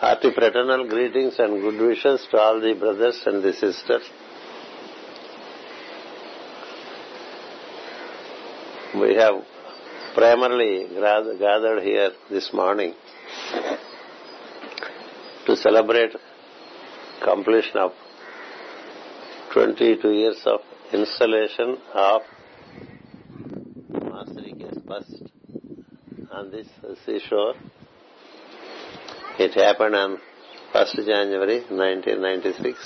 Hearty fraternal greetings and good wishes to all the brothers and the sisters. We have primarily gathered here this morning to celebrate completion of 22 years of installation of gas bust on this seashore it happened on 1st January 1996.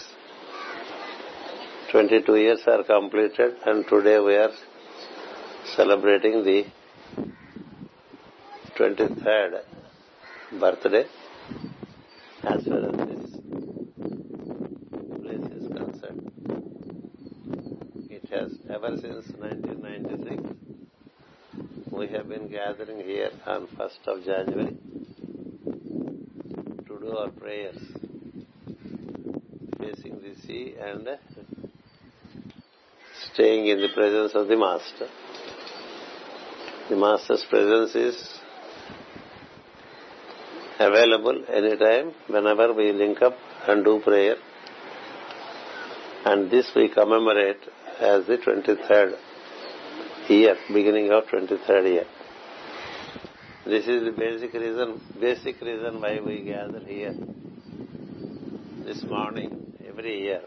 22 years are completed and today we are celebrating the 23rd birthday as well as this place is concerned. It has ever since 1996 we have been gathering here on 1st of January do our prayers facing the sea and staying in the presence of the Master. The Master's presence is available anytime, whenever we link up and do prayer. And this we commemorate as the 23rd year, beginning of 23rd year. This is the basic reason, basic reason why we gather here this morning every year.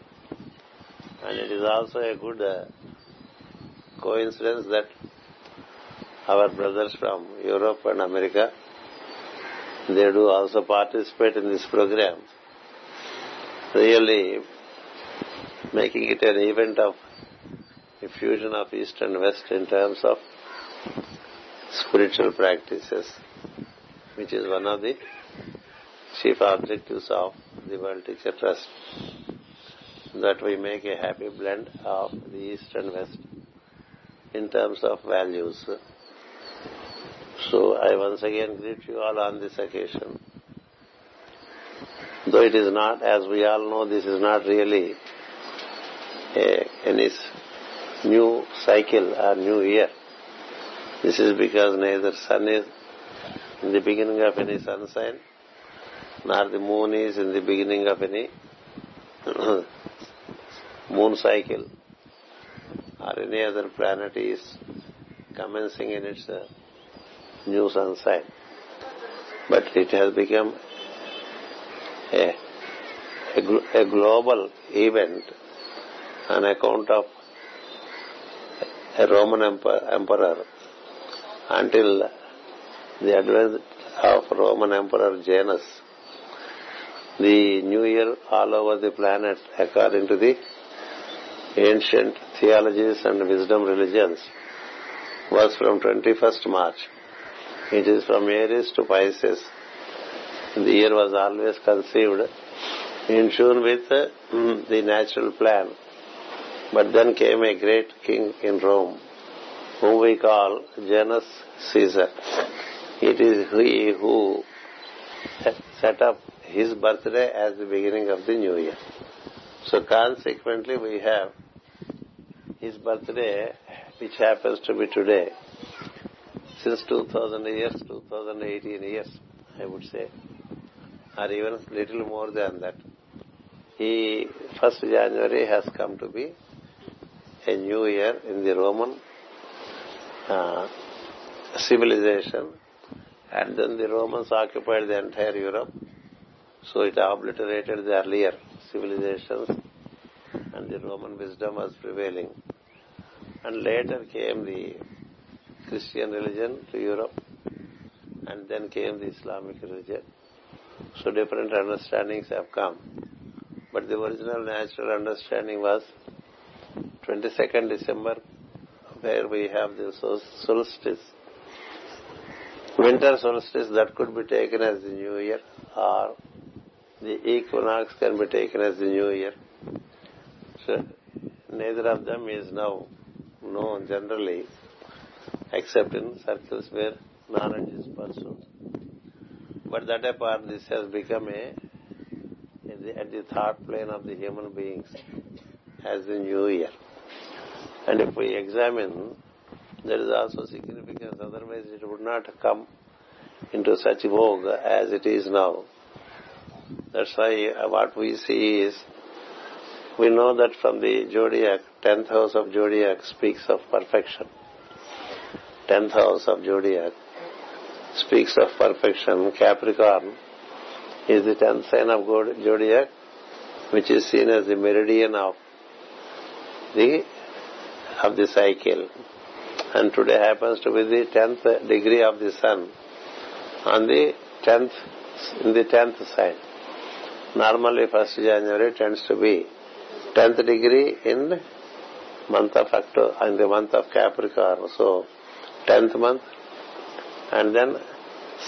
And it is also a good uh, coincidence that our brothers from Europe and America, they do also participate in this program. Really making it an event of a fusion of East and West in terms of spiritual practices, which is one of the chief objectives of the World Teacher Trust, that we make a happy blend of the East and West in terms of values. So I once again greet you all on this occasion. Though it is not, as we all know, this is not really a, any new cycle or new year this is because neither sun is in the beginning of any sun nor the moon is in the beginning of any moon cycle, or any other planet is commencing in its uh, new sun But it has become a, a global event on account of a Roman emperor until the advent of Roman Emperor Janus. The new year all over the planet, according to the ancient theologies and wisdom religions, was from 21st March. It is from Aries to Pisces. The year was always conceived in tune with mm, the natural plan. But then came a great king in Rome whom we call Janus Caesar. It is he who set up his birthday as the beginning of the new year. So consequently we have his birthday which happens to be today since 2000 years, 2018 years, I would say, or even little more than that. He, first January has come to be a new year in the Roman civilization and then the Romans occupied the entire Europe. So it obliterated the earlier civilizations and the Roman wisdom was prevailing. And later came the Christian religion to Europe and then came the Islamic religion. So different understandings have come. But the original natural understanding was 22nd December there we have the solstice. Winter solstice that could be taken as the new year or the equinox can be taken as the new year. So neither of them is now known generally except in circles where knowledge is pursued. But that apart, this has become a at the, at the thought plane of the human beings as the new year. And if we examine, there is also significance. Otherwise, it would not come into such vogue as it is now. That's why what we see is we know that from the zodiac, tenth house of zodiac speaks of perfection. Tenth house of zodiac speaks of perfection. Capricorn is the tenth sign of zodiac, which is seen as the meridian of the of the cycle. And today happens to be the tenth degree of the sun on the tenth, in the tenth sign. Normally first January tends to be tenth degree in month of October, in the month of Capricorn. So tenth month and then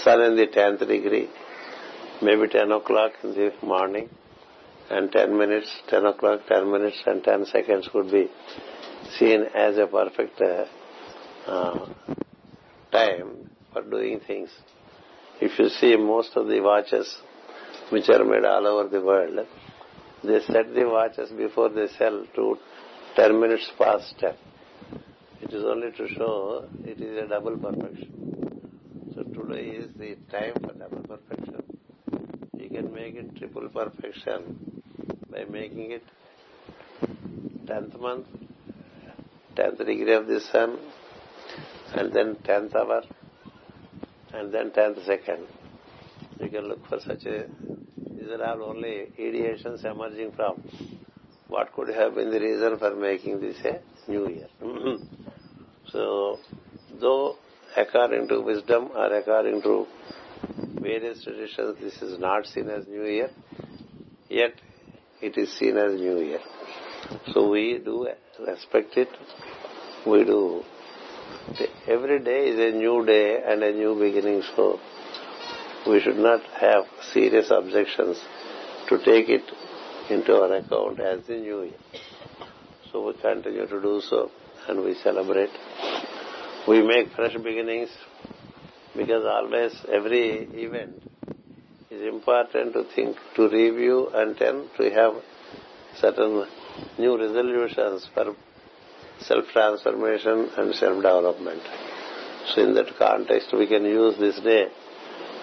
sun in the tenth degree, maybe ten o'clock in the morning and 10 minutes, 10 o'clock, 10 minutes and 10 seconds would be seen as a perfect uh, uh, time for doing things. If you see most of the watches which are made all over the world, they set the watches before they sell to 10 minutes past 10. It is only to show it is a double perfection. So today is the time for double perfection. You can make it triple perfection by making it 10th month, tenth degree of the sun, and then tenth hour, and then tenth second. You can look for such a. These are all only ideations emerging from what could have been the reason for making this a new year. Mm-hmm. so, though according to wisdom or according to various traditions, this is not seen as new year, yet it is seen as new year. So we do respect it, we do. Every day is a new day and a new beginning, so we should not have serious objections to take it into our account as the new year. So we continue to do so and we celebrate. We make fresh beginnings because always every event is important to think, to review and then to have certain new resolutions for self transformation and self development. So, in that context, we can use this day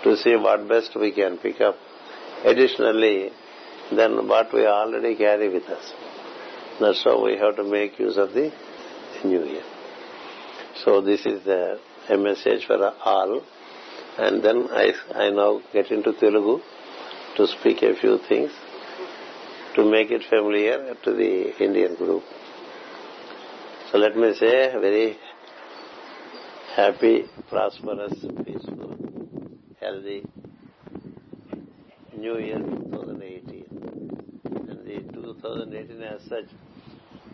to see what best we can pick up additionally then what we already carry with us. That's how we have to make use of the new year. So, this is the, message for all. And then I, I now get into Telugu to speak a few things to make it familiar to the Indian group. So let me say, very happy, prosperous, peaceful, healthy New Year 2018. And the 2018 as such,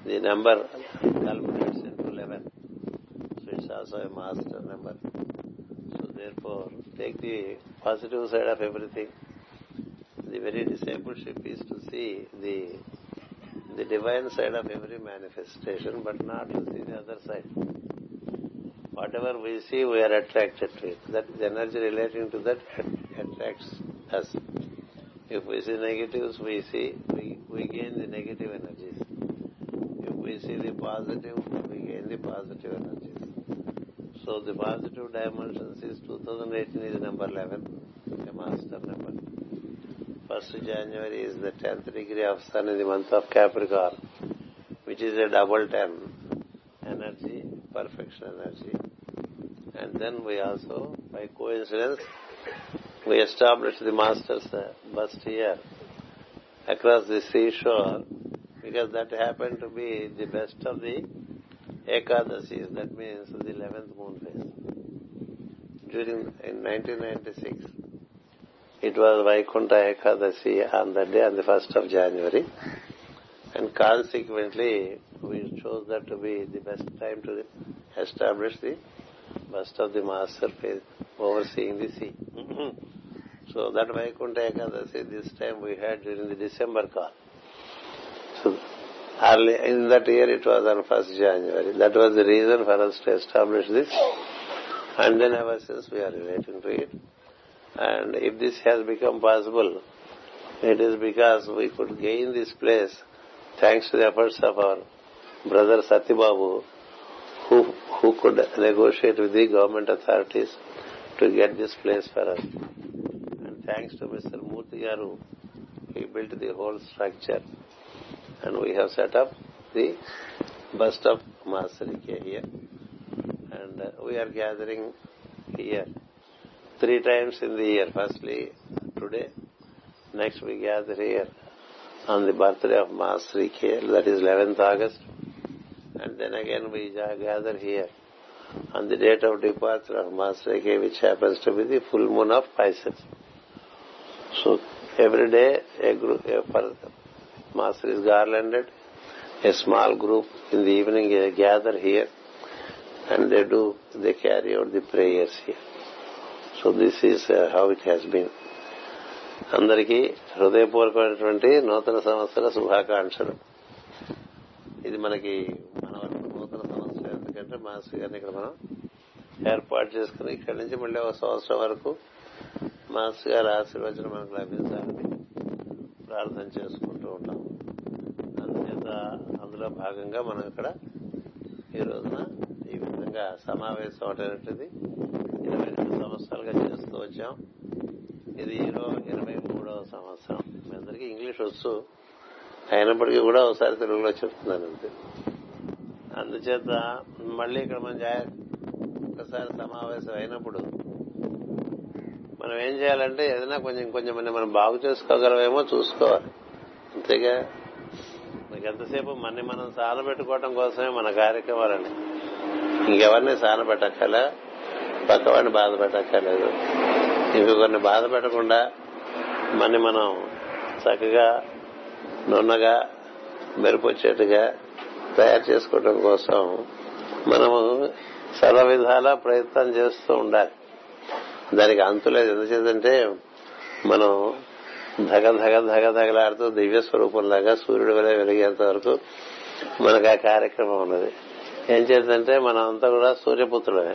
the number culminates into 11. So it's also a master number. So therefore, take the positive side of everything the very discipleship is to see the the divine side of every manifestation, but not to see the other side. Whatever we see, we are attracted to it. That the energy relating to that attracts us. If we see negatives, we see we, gain the negative energies. If we see the positive, we gain the positive energies. So the positive dimension is 2018 is number 11, the master number. 1st January is the 10th degree of sun in the month of Capricorn, which is a double 10. Energy, perfection energy. And then we also, by coincidence, we established the master's bus uh, here across the seashore, because that happened to be the best of the Ekadashis, that means the 11th moon phase. During in 1996, it was Vaikuntha Ekadashi on that day, on the 1st of January. And consequently, we chose that to be the best time to establish the bust of the master overseeing the sea. so that Vaikuntha Ekadashi, this time we had during the December call. So in that year it was on 1st January. That was the reason for us to establish this. And then ever since we are relating to it. And if this has become possible, it is because we could gain this place thanks to the efforts of our brother Satibabu, who, who could negotiate with the government authorities to get this place for us. And thanks to Mr. Murthy Garu, he built the whole structure. And we have set up the bus stop Masarike here. And uh, we are gathering here 3 times in the year. Firstly, today. Next we gather here on the birthday of Master K. That is 11th August. And then again we gather here on the date of departure of Master K, which happens to be the full moon of Pisces. So every day a group, Master is garlanded. A small group in the evening gather here, and they carry out the prayers here. So this is how it has been అందరికీ హృదయపూర్వకమైనటువంటి నూతన సంవత్సర శుభాకాంక్షలు ఇది మనకి మన వరకు నూతన సంవత్సరం ఎందుకంటే మాస్ గారిని ఇక్కడ మనం ఏర్పాటు చేసుకుని ఇక్కడి నుంచి మళ్ళీ ఒక సంవత్సరం వరకు మాస్ గారి ఆశీర్వచనం మనకు లభించాలని ప్రార్థన చేసుకుంటూ ఉంటాం అందుచేత అందులో భాగంగా మనం ఇక్కడ ఈ రోజున ఈ విధంగా సమావేశం అనేటువంటిది ఇరవై సంవత్సరాలుగా చేస్తూ వచ్చాం ఇది ఈరో ఇరవై మూడవ సంవత్సరం మీ అందరికీ ఇంగ్లీష్ వచ్చు అయినప్పటికీ కూడా ఒకసారి తెలుగులో చెప్తున్నాను అంతే అందుచేత మళ్ళీ ఇక్కడ మనం ఒకసారి సమావేశం అయినప్పుడు మనం ఏం చేయాలంటే ఏదైనా కొంచెం కొంచెం మనం బాగు చేసుకోగలవేమో చూసుకోవాలి అంతేగా మనకి ఎంతసేపు మనని మనం సాన పెట్టుకోవడం కోసమే మన కార్యక్రమాలని ఇంకెవరిని సాన పెట్టక్కల పక్కవాడిని బాధ పెట్టక్కర్లేదు ఇవి కొన్ని బాధ పెట్టకుండా మనని మనం చక్కగా నున్నగా మెరుపొచ్చేట్టుగా తయారు చేసుకోవడం కోసం మనము సర్వ విధాలా ప్రయత్నం చేస్తూ ఉండాలి దానికి అంతులేదు ఎందుచేతంటే మనం ధగ ధగ ధగ ధగలాడుతూ దివ్య స్వరూపంలాగా సూర్యుడు వలె వెలిగేంత వరకు మనకు ఆ కార్యక్రమం ఉన్నది ఏం చేద్దంటే మనం అంతా కూడా సూర్యపుత్రులమే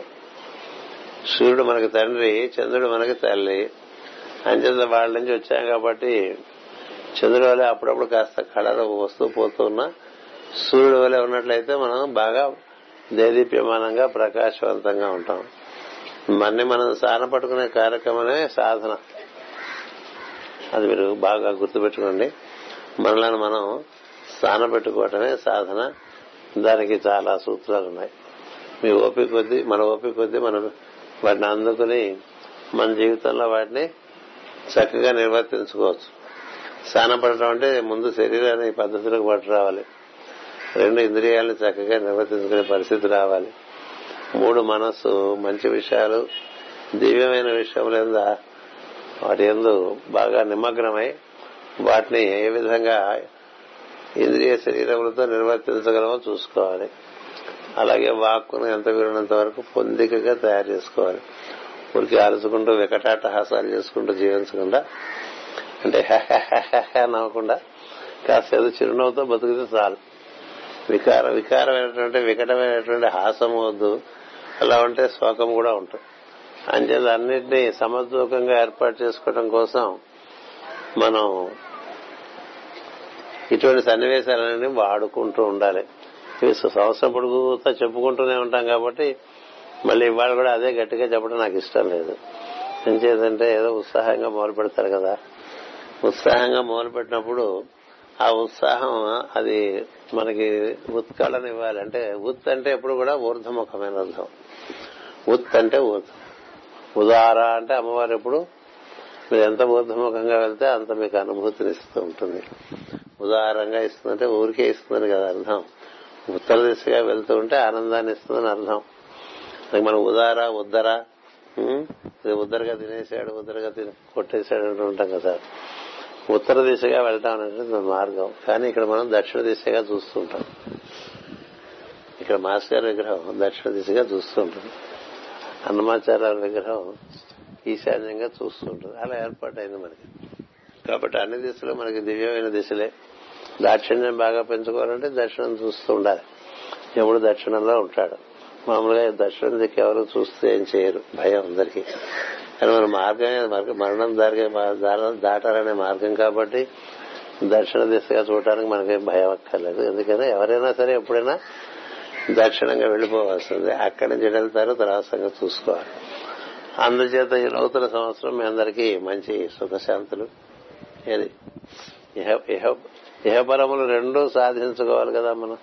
సూర్యుడు మనకు తండ్రి చంద్రుడు మనకి తల్లి అంచేత వాళ్ళ నుంచి వచ్చాం కాబట్టి చంద్రుడి వల్ల అప్పుడప్పుడు కాస్త కళలు వస్తూ పోతున్నా సూర్యుడు వలె ఉన్నట్లయితే మనం బాగా దేదీప్యమానంగా ప్రకాశవంతంగా ఉంటాం మన్ని మనం సాన పట్టుకునే కార్యక్రమమే సాధన అది మీరు బాగా గుర్తుపెట్టుకోండి మనలను మనం సాన పెట్టుకోవటమే సాధన దానికి చాలా సూత్రాలు ఉన్నాయి మీ ఓపిక కొద్దీ మన ఓపిక కొద్దీ మనం వాటిని అందుకుని మన జీవితంలో వాటిని చక్కగా నిర్వర్తించుకోవచ్చు స్నానపడటం అంటే ముందు శరీరాన్ని పద్ధతులకు పట్టు రావాలి రెండు ఇంద్రియాలను చక్కగా నిర్వర్తించుకునే పరిస్థితి రావాలి మూడు మనస్సు మంచి విషయాలు దివ్యమైన లేదా వాటి ఎందు బాగా నిమగ్నమై వాటిని ఏ విధంగా ఇంద్రియ శరీరములతో నిర్వర్తించగలమో చూసుకోవాలి అలాగే వాక్కును ఎంత వీలైనంత వరకు పొందికగా తయారు చేసుకోవాలి ఊరికి ఆలుచుకుంటూ వికటాటహాసాలు చేసుకుంటూ జీవించకుండా అంటే నవ్వకుండా కాస్త చిరునవ్వుతో బతికితే చాలు వికారం వికారమైనటువంటి వికటమైనటువంటి హాసం వద్దు అలా ఉంటే శోకం కూడా ఉంటుంది అంచేది అన్నింటినీ సమతూకంగా ఏర్పాటు చేసుకోవడం కోసం మనం ఇటువంటి సన్నివేశాలన్నీ వాడుకుంటూ ఉండాలి సంవత్సరం పొడుగుతా చెప్పుకుంటూనే ఉంటాం కాబట్టి మళ్ళీ ఇవాళ కూడా అదే గట్టిగా చెప్పడం నాకు ఇష్టం లేదు ఏం ఏదో ఉత్సాహంగా మొదలు పెడతారు కదా ఉత్సాహంగా మొదలు పెట్టినప్పుడు ఆ ఉత్సాహం అది మనకి ఉత్కళని ఇవ్వాలి అంటే ఉత్ అంటే ఎప్పుడు కూడా ఊర్ధముఖమైన అర్థం ఉత్ అంటే ఉత్ ఉదార అంటే అమ్మవారు ఎప్పుడు మీరు ఎంత ఊర్ధముఖంగా వెళ్తే అంత మీకు అనుభూతిని ఇస్తూ ఉంటుంది ఉదారంగా ఇస్తుందంటే ఊరికే ఇస్తుందని కదా అర్థం ఉత్తర దిశగా వెళ్తూ ఉంటే ఆనందాన్ని ఇస్తుంది అని అర్థం మనం ఉదార ఉద్దరా ఉద్దరగా తినేసాడు ఉద్దరగా తిన కొట్టేశాడు అంటూ ఉంటాం కదా ఉత్తర దిశగా వెళ్తాం అనేది మార్గం కానీ ఇక్కడ మనం దక్షిణ దిశగా చూస్తుంటాం ఇక్కడ మాస్టర్ విగ్రహం దక్షిణ దిశగా చూస్తుంటాం అన్నమాచార్య విగ్రహం ఈశాన్యంగా చూస్తుంటారు అలా ఏర్పాటైంది మనకి కాబట్టి అన్ని దిశలు మనకి దివ్యమైన దిశలే దాక్షిణ్యం బాగా పెంచుకోవాలంటే దర్శనం చూస్తూ ఉండాలి ఎప్పుడు దక్షిణంలో ఉంటాడు మామూలుగా దర్శనం దిక్కు ఎవరు చూస్తే ఏం చేయరు భయం అందరికి కానీ మన మార్గమే మరణం దారి దాటాలనే మార్గం కాబట్టి దర్శన దిశగా చూడటానికి మనకేం భయం అక్కర్లేదు ఎందుకంటే ఎవరైనా సరే ఎప్పుడైనా దక్షిణంగా వెళ్లిపోవాల్సింది అక్కడి నుంచి వెళ్తారు తర్వాత సంగతి చూసుకోవాలి అందుచేత ఈ నూతన సంవత్సరం మీ అందరికీ మంచి సుఖశాంతులు ఇది ఇహపరములు రెండూ సాధించుకోవాలి కదా మనం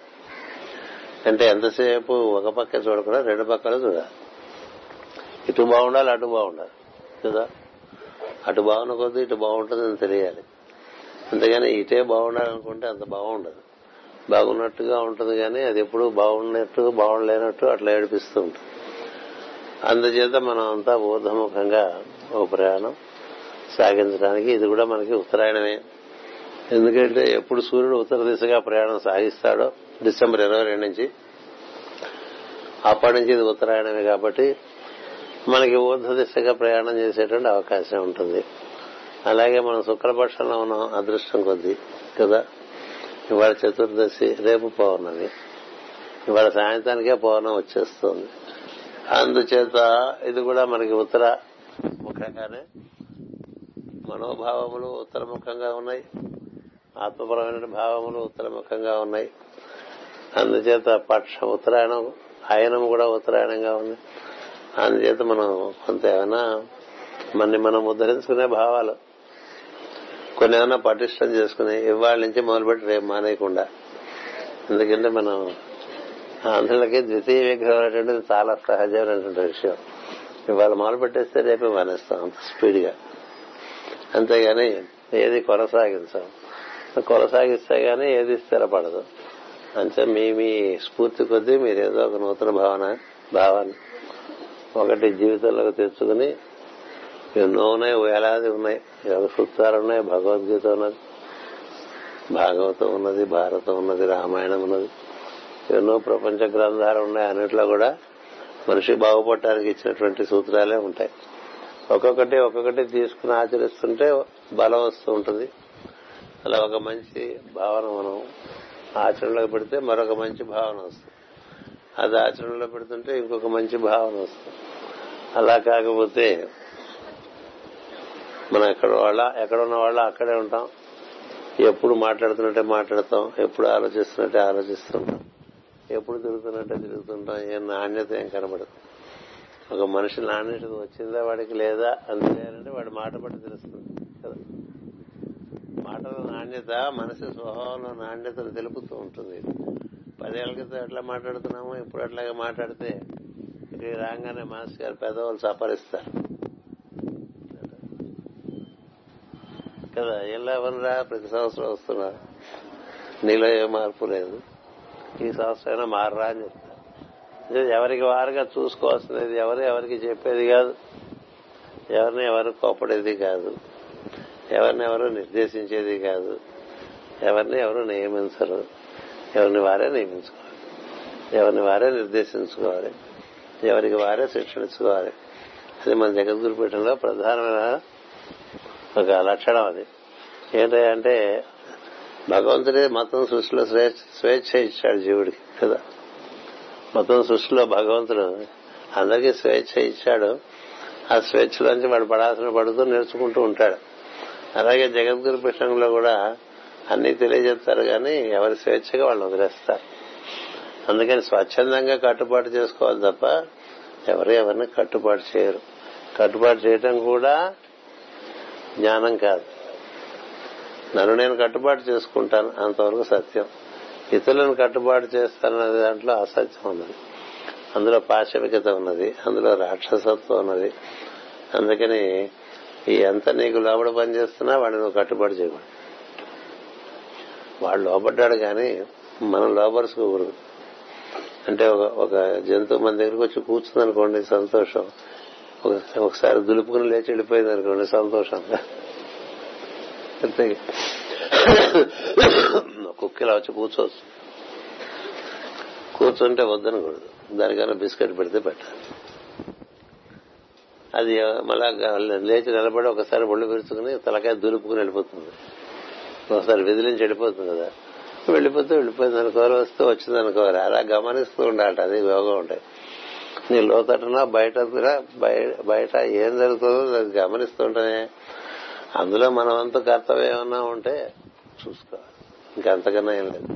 అంటే ఎంతసేపు ఒక పక్క చూడకుండా రెండు పక్కలు చూడాలి ఇటు బాగుండాలి అటు బాగుండాలి కదా అటు బాగున్న కొద్దీ ఇటు బాగుంటుందని తెలియాలి అంతేగాని ఇటే బాగుండాలనుకుంటే అంత బాగుండదు బాగున్నట్టుగా ఉంటుంది కానీ అది ఎప్పుడు బాగున్నట్టు బాగుండలేనట్టు అట్లా ఏడిపిస్తూ ఉంటుంది అందుచేత మనం అంతా ఊర్ధముఖంగా ఒక ప్రయాణం సాగించడానికి ఇది కూడా మనకి ఉత్తరాయణమే ఎందుకంటే ఎప్పుడు సూర్యుడు ఉత్తర దిశగా ప్రయాణం సాగిస్తాడో డిసెంబర్ ఇరవై రెండు నుంచి అప్పటి నుంచి ఇది ఉత్తరాయణమే కాబట్టి మనకి ఊర్ధ దిశగా ప్రయాణం చేసేటువంటి అవకాశం ఉంటుంది అలాగే మనం శుక్రపక్షంలో ఉన్నాం అదృష్టం కొద్ది కదా ఇవాళ చతుర్దశి రేపు పౌర్ణమి ఇవాళ సాయంత్రానికే పౌర్ణం వచ్చేస్తుంది అందుచేత ఇది కూడా మనకి ఉత్తర ముఖంగానే మనోభావములు ఉత్తరముఖంగా ఉన్నాయి ఆత్మపరమైన భావములు ఉత్తరముఖంగా ఉన్నాయి అందుచేత పక్ష ఉత్తరాయణం ఆయనము కూడా ఉత్తరాయణంగా ఉంది అందుచేత మనం కొంత ఏమైనా మన మనం ఉద్ధరించుకునే భావాలు కొన్ని ఏమైనా పటిష్టం చేసుకుని ఇవాళ నుంచి మొదలుపెట్టి రేపు మానేయకుండా ఎందుకంటే మనం ఆంధ్రులకి ద్వితీయ విగ్రహం అనేటువంటిది చాలా సహజమైనటువంటి విషయం ఇవాళ మొదలు పెట్టేస్తే రేపే మానేస్తాం అంత స్పీడ్గా అంతేగాని ఏది కొనసాగించాం కొనసాగిస్తే కానీ ఏది స్థిరపడదు అంటే మీ మీ స్ఫూర్తి కొద్దీ మీరేదో ఒక నూతన భావన భావాన్ని ఒకటి జీవితంలోకి తెచ్చుకుని ఎన్నో ఉన్నాయి వేలాది ఉన్నాయి యోగ సూత్రాలు ఉన్నాయి భగవద్గీత ఉన్నది భాగవతం ఉన్నది భారతం ఉన్నది రామాయణం ఉన్నది ఎన్నో ప్రపంచ గ్రంథాలు ఉన్నాయి అన్నిట్లో కూడా మనిషి బాగుపడటానికి ఇచ్చినటువంటి సూత్రాలే ఉంటాయి ఒక్కొక్కటి ఒక్కొక్కటి తీసుకుని ఆచరిస్తుంటే బలం వస్తూ ఉంటుంది అలా ఒక మంచి భావన మనం ఆచరణలో పెడితే మరొక మంచి భావన వస్తుంది అది ఆచరణలో పెడుతుంటే ఇంకొక మంచి భావన వస్తుంది అలా కాకపోతే మనం ఎక్కడ వాళ్ళ ఎక్కడ ఉన్న వాళ్ళ అక్కడే ఉంటాం ఎప్పుడు మాట్లాడుతున్నట్టే మాట్లాడతాం ఎప్పుడు ఆలోచిస్తున్నట్టే ఆలోచిస్తుంటాం ఎప్పుడు తిరుగుతున్నట్టే తిరుగుతుంటాం ఏ నాణ్యత ఏం కనబడదు ఒక మనిషి నాణ్యత వచ్చిందా వాడికి లేదా అంతే అంటే వాడి మాట బట్టి తెలుస్తుంది కదా మాటల నాణ్యత మనసు స్వభావంలో నాణ్యతను తెలుపుతూ ఉంటుంది పదేళ్ల క్రితం ఎట్లా మాట్లాడుతున్నామో ఇప్పుడు ఎట్లాగే మాట్లాడితే ఇది రాగానే మాస్ గారు పెద్దవాళ్ళు సపరిస్తారు కదా ఇలా ఎవరురా ప్రతి సంవత్సరం వస్తున్నారు నీలో ఏ మార్పు లేదు ఈ సంవత్సరం అయినా మారరా అని చెప్తారు ఎవరికి వారుగా చూసుకోవాల్సినది ఎవరు ఎవరికి చెప్పేది కాదు ఎవరిని ఎవరు కోపడేది కాదు ఎవరినెవరు నిర్దేశించేది కాదు ఎవరిని ఎవరు నియమించరు ఎవరిని వారే నియమించుకోవాలి ఎవరిని వారే నిర్దేశించుకోవాలి ఎవరికి వారే శిక్షణించుకోవాలి అది మన జగద్గురు పీఠంలో ప్రధానమైన ఒక లక్షణం అది ఏంటంటే భగవంతుడే మతం సృష్టిలో స్వేచ్ఛ ఇచ్చాడు జీవుడికి కదా మొత్తం సృష్టిలో భగవంతుడు అందరికీ స్వేచ్ఛ ఇచ్చాడు ఆ స్వేచ్ఛలోంచి వాడు పడాల్సిన పడుతూ నేర్చుకుంటూ ఉంటాడు అలాగే జగద్గురు విషయంలో కూడా అన్ని తెలియజెప్తారు కానీ ఎవరి స్వేచ్ఛగా వాళ్ళు వదిలేస్తారు అందుకని స్వచ్ఛందంగా కట్టుబాటు చేసుకోవాలి తప్ప ఎవరు ఎవరిని కట్టుబాటు చేయరు కట్టుబాటు చేయటం కూడా జ్ఞానం కాదు నన్ను నేను కట్టుబాటు చేసుకుంటాను అంతవరకు సత్యం ఇతరులను కట్టుబాటు చేస్తాననే దాంట్లో అసత్యం ఉన్నది అందులో పాశవికత ఉన్నది అందులో రాక్షసత్వం ఉన్నది అందుకని ఎంత నీకు లోబడ పనిచేస్తున్నా వాడిని నువ్వు కట్టుబడి చేయకూడదు వాడు లోపడ్డాడు కానీ మనం లోపరుచుకోకూడదు అంటే ఒక ఒక జంతువు మన దగ్గరకు వచ్చి కూర్చుంది అనుకోండి సంతోషం ఒకసారి దులుపుకుని లేచి వెళ్ళిపోయింది అనుకోండి సంతోషం అంతే కుక్క ఇలా వచ్చి కూర్చోవచ్చు కూర్చుంటే వద్దనకూడదు దానికన్నా బిస్కెట్ పెడితే పెట్టాలి అది మళ్ళా లేచి నిలబడి ఒకసారి ఒళ్ళు పెరుచుకుని తలకాయ దులుపుకుని వెళ్ళిపోతుంది ఒకసారి విదిలించి వెళ్ళిపోతుంది కదా వెళ్ళిపోతూ వెళ్ళిపోయింది అనుకోవాలి వస్తూ వచ్చింది అనుకోవాలి అలా గమనిస్తూ ఉండాలి అది యోగా ఉంటాయి నీ లోతటనా బయట కూడా బయట ఏం జరుగుతుందో అది గమనిస్తూ ఉంటేనే అందులో మనమంతా కర్తవ్యం ఏమన్నా ఉంటే చూసుకోవాలి ఇంకంతకన్నా ఏం లేదు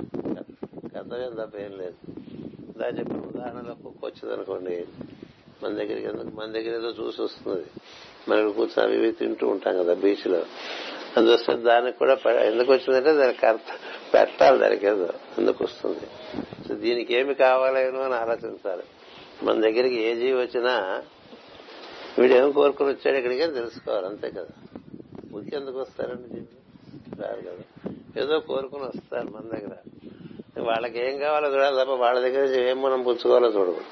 కర్తవ్యం తప్ప ఏం లేదు దాని చెప్పిన ఉదాహరణలో కుక్క వచ్చింది అనుకోండి మన దగ్గరికి మన దగ్గర ఏదో చూసి వస్తుంది మనకు కూర్చొని అవి ఇవి తింటూ ఉంటాం కదా బీచ్ లో అందువస్తే దానికి కూడా ఎందుకు వచ్చిందంటే దానికి అర్థం పెట్టాలి దానికి ఏదో ఎందుకు వస్తుంది సో దీనికి ఏమి కావాలేనో అని ఆలోచించాలి మన దగ్గరికి ఏ జీవి వచ్చినా వీడేం కోరుకుని వచ్చాడు ఇక్కడికే తెలుసుకోవాలి అంతే కదా ఎందుకు వస్తారండి దీన్ని రాదు కదా ఏదో కోరుకుని వస్తారు మన దగ్గర వాళ్ళకి ఏం కావాలో చూడాలి తప్ప వాళ్ళ దగ్గర ఏం మనం పుచ్చుకోవాలో చూడకూడదు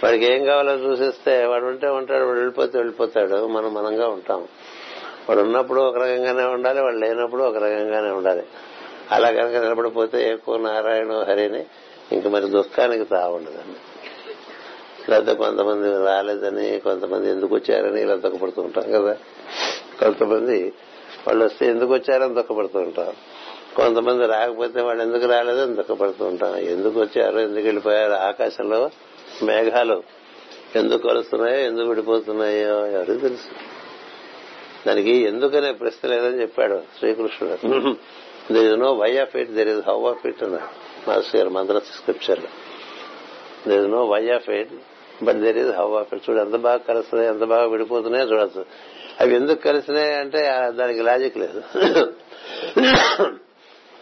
వాడికి ఏం కావాలో చూసిస్తే వాడు ఉంటే ఉంటాడు వాడు వెళ్ళిపోతే వెళ్ళిపోతాడు మనం మనంగా ఉంటాం వాడు ఉన్నప్పుడు ఒక రకంగానే ఉండాలి వాడు లేనప్పుడు ఒక రకంగానే ఉండాలి అలా కనుక నిలబడిపోతే ఎక్కువ నారాయణ హరిని ఇంక మరి దుఃఖానికి తావుండదండి లేకపోతే కొంతమంది రాలేదని కొంతమంది ఎందుకు వచ్చారని ఇలా దుఃఖపడుతూ ఉంటాం కదా కొంతమంది వాళ్ళు వస్తే ఎందుకు వచ్చారని దుఃఖపడుతూ ఉంటాం కొంతమంది రాకపోతే వాళ్ళు ఎందుకు రాలేదని దుఃఖపడుతూ ఉంటాం ఎందుకు వచ్చారు ఎందుకు వెళ్ళిపోయారు ఆకాశంలో మేఘాలు ఎందుకు కలుస్తున్నాయో ఎందుకు విడిపోతున్నాయో ఎవరికి తెలుసు దానికి ఎందుకనే ప్రశ్న లేదని చెప్పాడు శ్రీకృష్ణుడు there is no why of it there is how of it అన్నాడు మాస్ గారు మంత్ర scripture there is no why of it but there is how of it చూడు ఎంత బాగా కలుస్తున్నాయి ఎంత బాగా విడిపోతున్నాయో చూడచ్చు అవి ఎందుకు కలిసినాయి అంటే దానికి లాజిక్ లేదు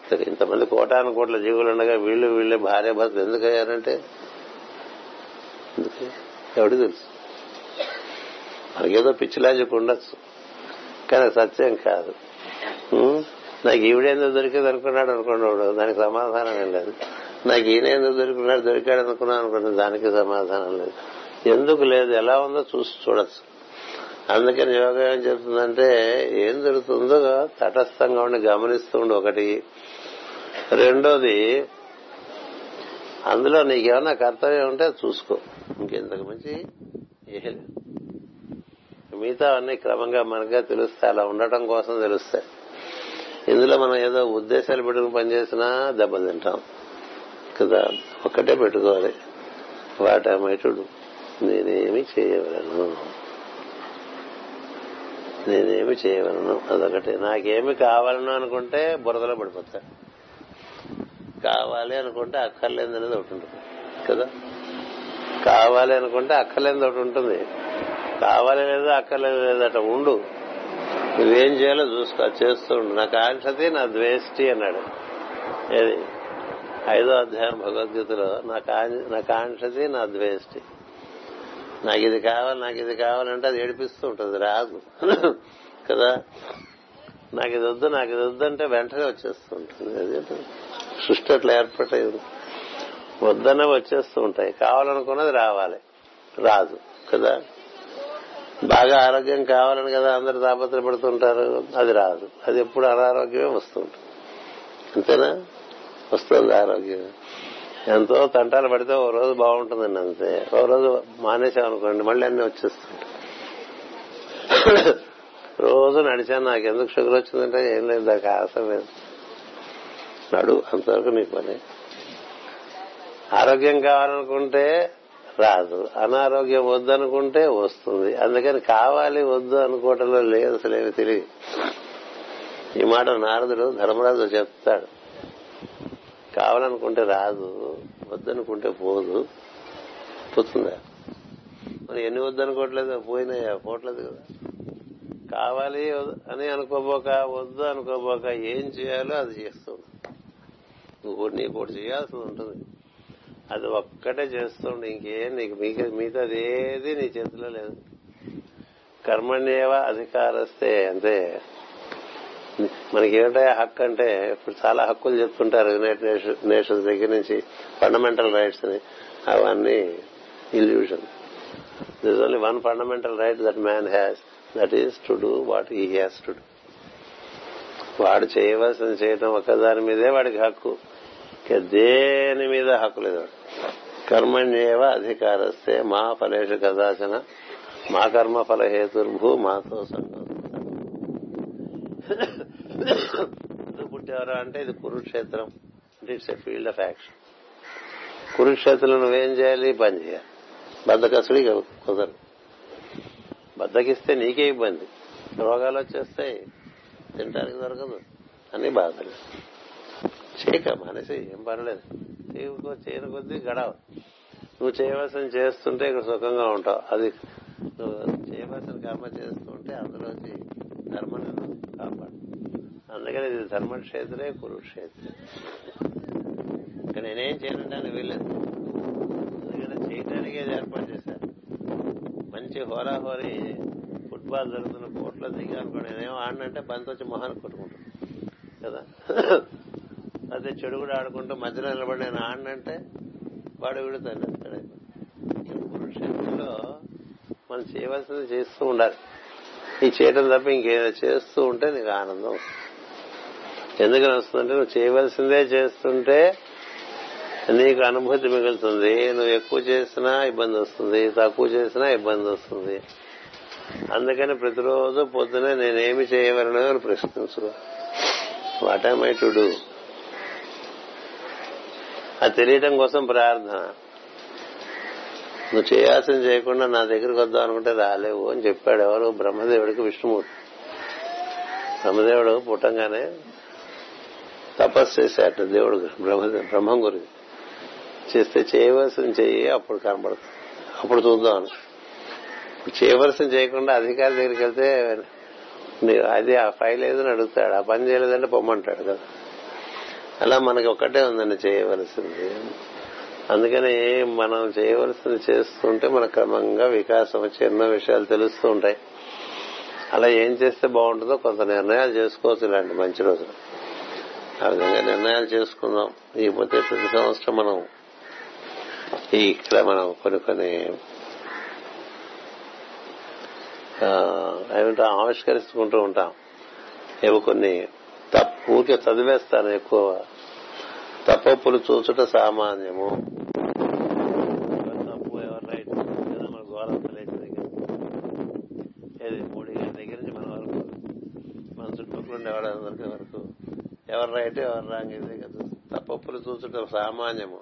సరే ఇంతమంది కోటాను కోట్ల జీవులు ఉండగా వీళ్ళు వీళ్ళే భార్య భర్తలు ఎందుకు అయ్యారంటే ఎవడు తెలుసు మనకేదో పిచ్చిలాజిక్ ఉండొచ్చు కానీ సత్యం కాదు నాకు ఈవిడేందో దొరికేది అనుకున్నాడు అనుకున్నాడు దానికి సమాధానం లేదు నాకు ఈయనేందో దొరికినాడు దొరికాడు అనుకున్నాను అనుకున్నాను దానికి సమాధానం లేదు ఎందుకు లేదు ఎలా ఉందో చూసి చూడొచ్చు అందుకని యోగా ఏం చెప్తుందంటే ఏం జరుగుతుందో తటస్థంగా ఉండి గమనిస్తూ ఉండి ఒకటి రెండోది అందులో నీకేమన్నా కర్తవ్యం ఉంటే చూసుకో ఇంకెంతకు మించి మిగతా అన్ని క్రమంగా మనగా తెలుస్తాయి అలా ఉండటం కోసం తెలుస్తాయి ఇందులో మనం ఏదో ఉద్దేశాలు పెట్టుకుని పనిచేసినా దెబ్బతింటాం కదా ఒక్కటే పెట్టుకోవాలి వాటమైటుడు నేనేమి చేయవలను నేనేమి చేయవలను అదొకటి నాకేమి కావాలను అనుకుంటే బురదలో పడిపోతాను కావాలి అనుకుంటే అక్కర్లేదు అనేది ఒకటి ఉంటుంది కదా కావాలి అనుకుంటే అక్కర్లేదు ఒకటి ఉంటుంది కావాలి లేదు అక్కర్లేదు లేదట ఉండు నువ్వేం చేయాలో చూసుకో చేస్తూ ఉండు నా కాంక్షతి నా ద్వేష్టి అన్నాడు ఏది ఐదో అధ్యాయం భగవద్గీతలో నా కాంక్షతి నా ద్వేష్టి నాకు ఇది కావాలి నాకు ఇది కావాలంటే అది ఏడిపిస్తూ ఉంటుంది రాదు కదా నాకు ఇది వద్దు నాకు ఇది వద్దు అంటే వెంటనే వచ్చేస్తూ ఉంటుంది సృష్టి అట్లా ఏర్పడతాయి వద్దన వచ్చేస్తూ ఉంటాయి కావాలనుకున్నది రావాలి రాదు కదా బాగా ఆరోగ్యం కావాలని కదా అందరు పడుతుంటారు అది రాదు అది ఎప్పుడు అనారోగ్యమే వస్తుంటుంది అంతేనా వస్తుంది ఆరోగ్యం ఎంతో తంటాలు పడితే ఓ రోజు బాగుంటుందండి అంతే ఓ రోజు మానేశామనుకోండి మళ్ళీ అన్ని వచ్చేస్తుంటాయి రోజు నడిచాను నాకు ఎందుకు షుగర్ వచ్చిందంటే ఏం లేదు నాకు ఆశ లేదు నడు అంతవరకు నీ పని ఆరోగ్యం కావాలనుకుంటే రాదు అనారోగ్యం వద్దనుకుంటే వస్తుంది అందుకని కావాలి వద్దు అనుకోవటంలో లేదు అసలు ఏమి తెలియదు ఈ మాట నారదుడు ధర్మరాజు చెప్తాడు కావాలనుకుంటే రాదు వద్దనుకుంటే పోదు పోతుందా మరి ఎన్ని వద్దనుకోవట్లేదు పోయినాయా పోవట్లేదు కదా కావాలి అని అనుకోబోక వద్దు అనుకోబోక ఏం చేయాలో అది చేస్తుంది నువ్వు నీకోటి చేయాల్సి ఉంటుంది అది ఒక్కటే చేస్తుండే ఇంకేం నీకు మీకు మీతో అదేది నీ చేతిలో లేదు కర్మణ్యేవ అధికారస్తే అంతే మనకేమిటా హక్కు అంటే ఇప్పుడు చాలా హక్కులు చెప్తుంటారు యునైటెడ్ నేషన్స్ దగ్గర నుంచి ఫండమెంటల్ రైట్స్ అని అవన్నీ illusion this only one fundamental right that man has that is to do what he has to do వాడు చేయవలసింది చేయటం ఒక్కదాని మీదే వాడికి హక్కు దేని మీద హక్కు లేదు కర్మణ్యేవ అధికారస్తే మా ఫలేషు కదాచన మా కర్మ ఫలహేతుర్భూ మాతో పుట్టేవరా అంటే ఇది కురుక్షేత్రం అంటే it's a field of action కురుక్షేత్రంలో నువ్వేం చేయాలి పని చేయాలి బద్దకసుడి కుదరదు బద్దకిస్తే నీకే ఇబ్బంది రోగాలు వచ్చేస్తాయి తినడానికి దొరకదు అని బాధలు చేయక మనిషి ఏం పర్లేదు తీవుకో చేయని కొద్దీ గడవ నువ్వు చేయవలసిన చేస్తుంటే ఇక్కడ సుఖంగా ఉంటావు అది నువ్వు చేయవలసిన కర్మ చేస్తుంటే అందులోంచి ధర్మని కాపాడు అందుకని ఇది ధర్మక్షేత్రే కురుక్షేత్రే ఇక్కడ నేనేం చేయడానికి వీల్లేదు ఎందుకంటే చేయడానికి ఏర్పాటు చేశారు మంచి హోరాహోరీ ఫుట్బాల్ జరుగుతున్న కోట్లో కూడా నేనేమో ఆడినంటే బంతి వచ్చి మొహాన్ని కొట్టుకుంటాను కదా అదే చెడు కూడా ఆడుకుంటూ మధ్యలో నిలబడి నేను ఆడినంటే వాడు వీడు తనేస్తాడు కురుక్షేత్రంలో మనం చేయవలసింది చేస్తూ ఉండాలి ఈ చేయటం తప్ప ఇంకేదో చేస్తూ ఉంటే నీకు ఆనందం ఎందుకని నడుస్తుందంటే నువ్వు చేయవలసిందే చేస్తుంటే నీకు అనుభూతి మిగులుతుంది నువ్వు ఎక్కువ చేసినా ఇబ్బంది వస్తుంది తక్కువ చేసినా ఇబ్బంది వస్తుంది అందుకని ప్రతిరోజు పొద్దునే నేనేమి చేయవలను అని ప్రశ్నించు what I my to do తెలియటం కోసం ప్రార్థన నువ్వు చేయాల్సింది చేయకుండా నా దగ్గరికి వద్దాం అనుకుంటే రాలేవు అని చెప్పాడు ఎవరు బ్రహ్మదేవుడికి విష్ణుమూర్తి బ్రహ్మదేవుడు పుట్టంగానే తపస్సు చేశాడు దేవుడు బ్రహ్మదే బ్రహ్మం గురించి చేస్తే చేయవలసింది చెయ్యి అప్పుడు కనబడుతుంది అప్పుడు చూద్దాం అని చేయవలసింది చేయకుండా అధికారి దగ్గరికి వెళ్తే అది ఆ ఫైల్ ఏదని అడుగుతాడు ఆ పని చేయలేదంటే పొమ్మంటాడు కదా అలా మనకి ఒక్కటే ఉందని చేయవలసింది అందుకని మనం చేయవలసింది చేస్తుంటే మన క్రమంగా వికాసం వచ్చే ఎన్నో విషయాలు తెలుస్తూ ఉంటాయి అలా ఏం చేస్తే బాగుంటుందో కొంత నిర్ణయాలు చేసుకోవచ్చు ఇలాంటి మంచి రోజు ఆ విధంగా నిర్ణయాలు చేసుకుందాం ఇకపోతే ప్రతి సంవత్సరం మనం ఈ ఇక్కడ మనం కొన్ని కొన్ని ఏమిటో ఆవిష్కరించుకుంటూ ఉంటాం ఏవో కొన్ని ఊరికే చదివేస్తాను ఎక్కువ తప్పప్పులు చూచుట సామాన్యము తప్పు ఎవరు రైట్ మన గోరంత లేచిన మూడు గంటల దగ్గర నుంచి మన వరకు మన చుట్టుపక్కల ఉండే వరకు ఎవరు రైట్ ఎవరు రాంగ్ ఇదే కదా తప్పప్పులు చూచుట సామాన్యము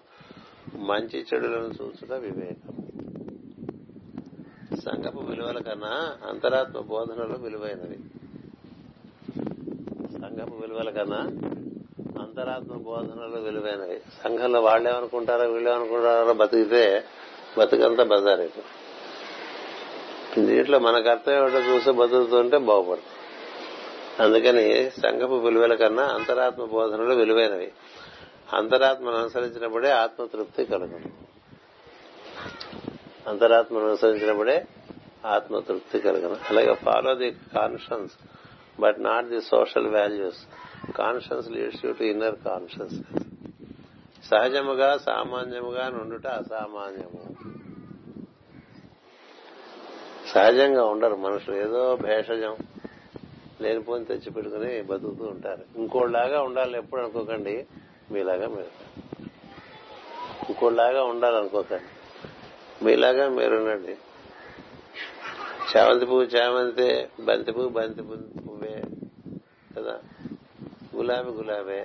మంచి చెడులను చూచుట వివేకం సంగపు విలువల కన్నా అంతరాత్మ బోధనలు విలువైనవి సంఘపు విలువల కన్నా అంతరాత్మ బోధనలు విలువైనవి సంఘంలో వాళ్ళేమనుకుంటారో ఏమనుకుంటారో బతికితే బతుకంతా బజార్ దీంట్లో మన కర్తవ్యం ఏమిటో చూసి బతుకుతుంటే బాగుపడదు అందుకని సంఘపు విలువల కన్నా అంతరాత్మ బోధనలు విలువైనవి అంతరాత్మను అనుసరించినప్పుడే ఆత్మతృప్తి కలుగుతుంది అంతరాత్మను అనుసరించినప్పుడే ఆత్మతృప్తి కలుగు అలాగే follow the conscience but not the social values conscience leads you to inner consciousness సహజముగా సామాన్యముగా నుండుట అసామాన్యము సహజంగా ఉండరు మనుషులు ఏదో భేషజం తెచ్చి పెట్టుకుని బతుకుతూ ఉంటారు ఇంకోళ్ళలాగా ఉండాలి ఎప్పుడు అనుకోకండి మీలాగా మీరు ఇంకోళ్ళలాగా ఉండాలనుకోకండి మీలాగా ఉండండి చామంతి పువ్వు చామంతి బంతి పువ్వు బంతి పువ్వు కదా గులాబీ గులాబే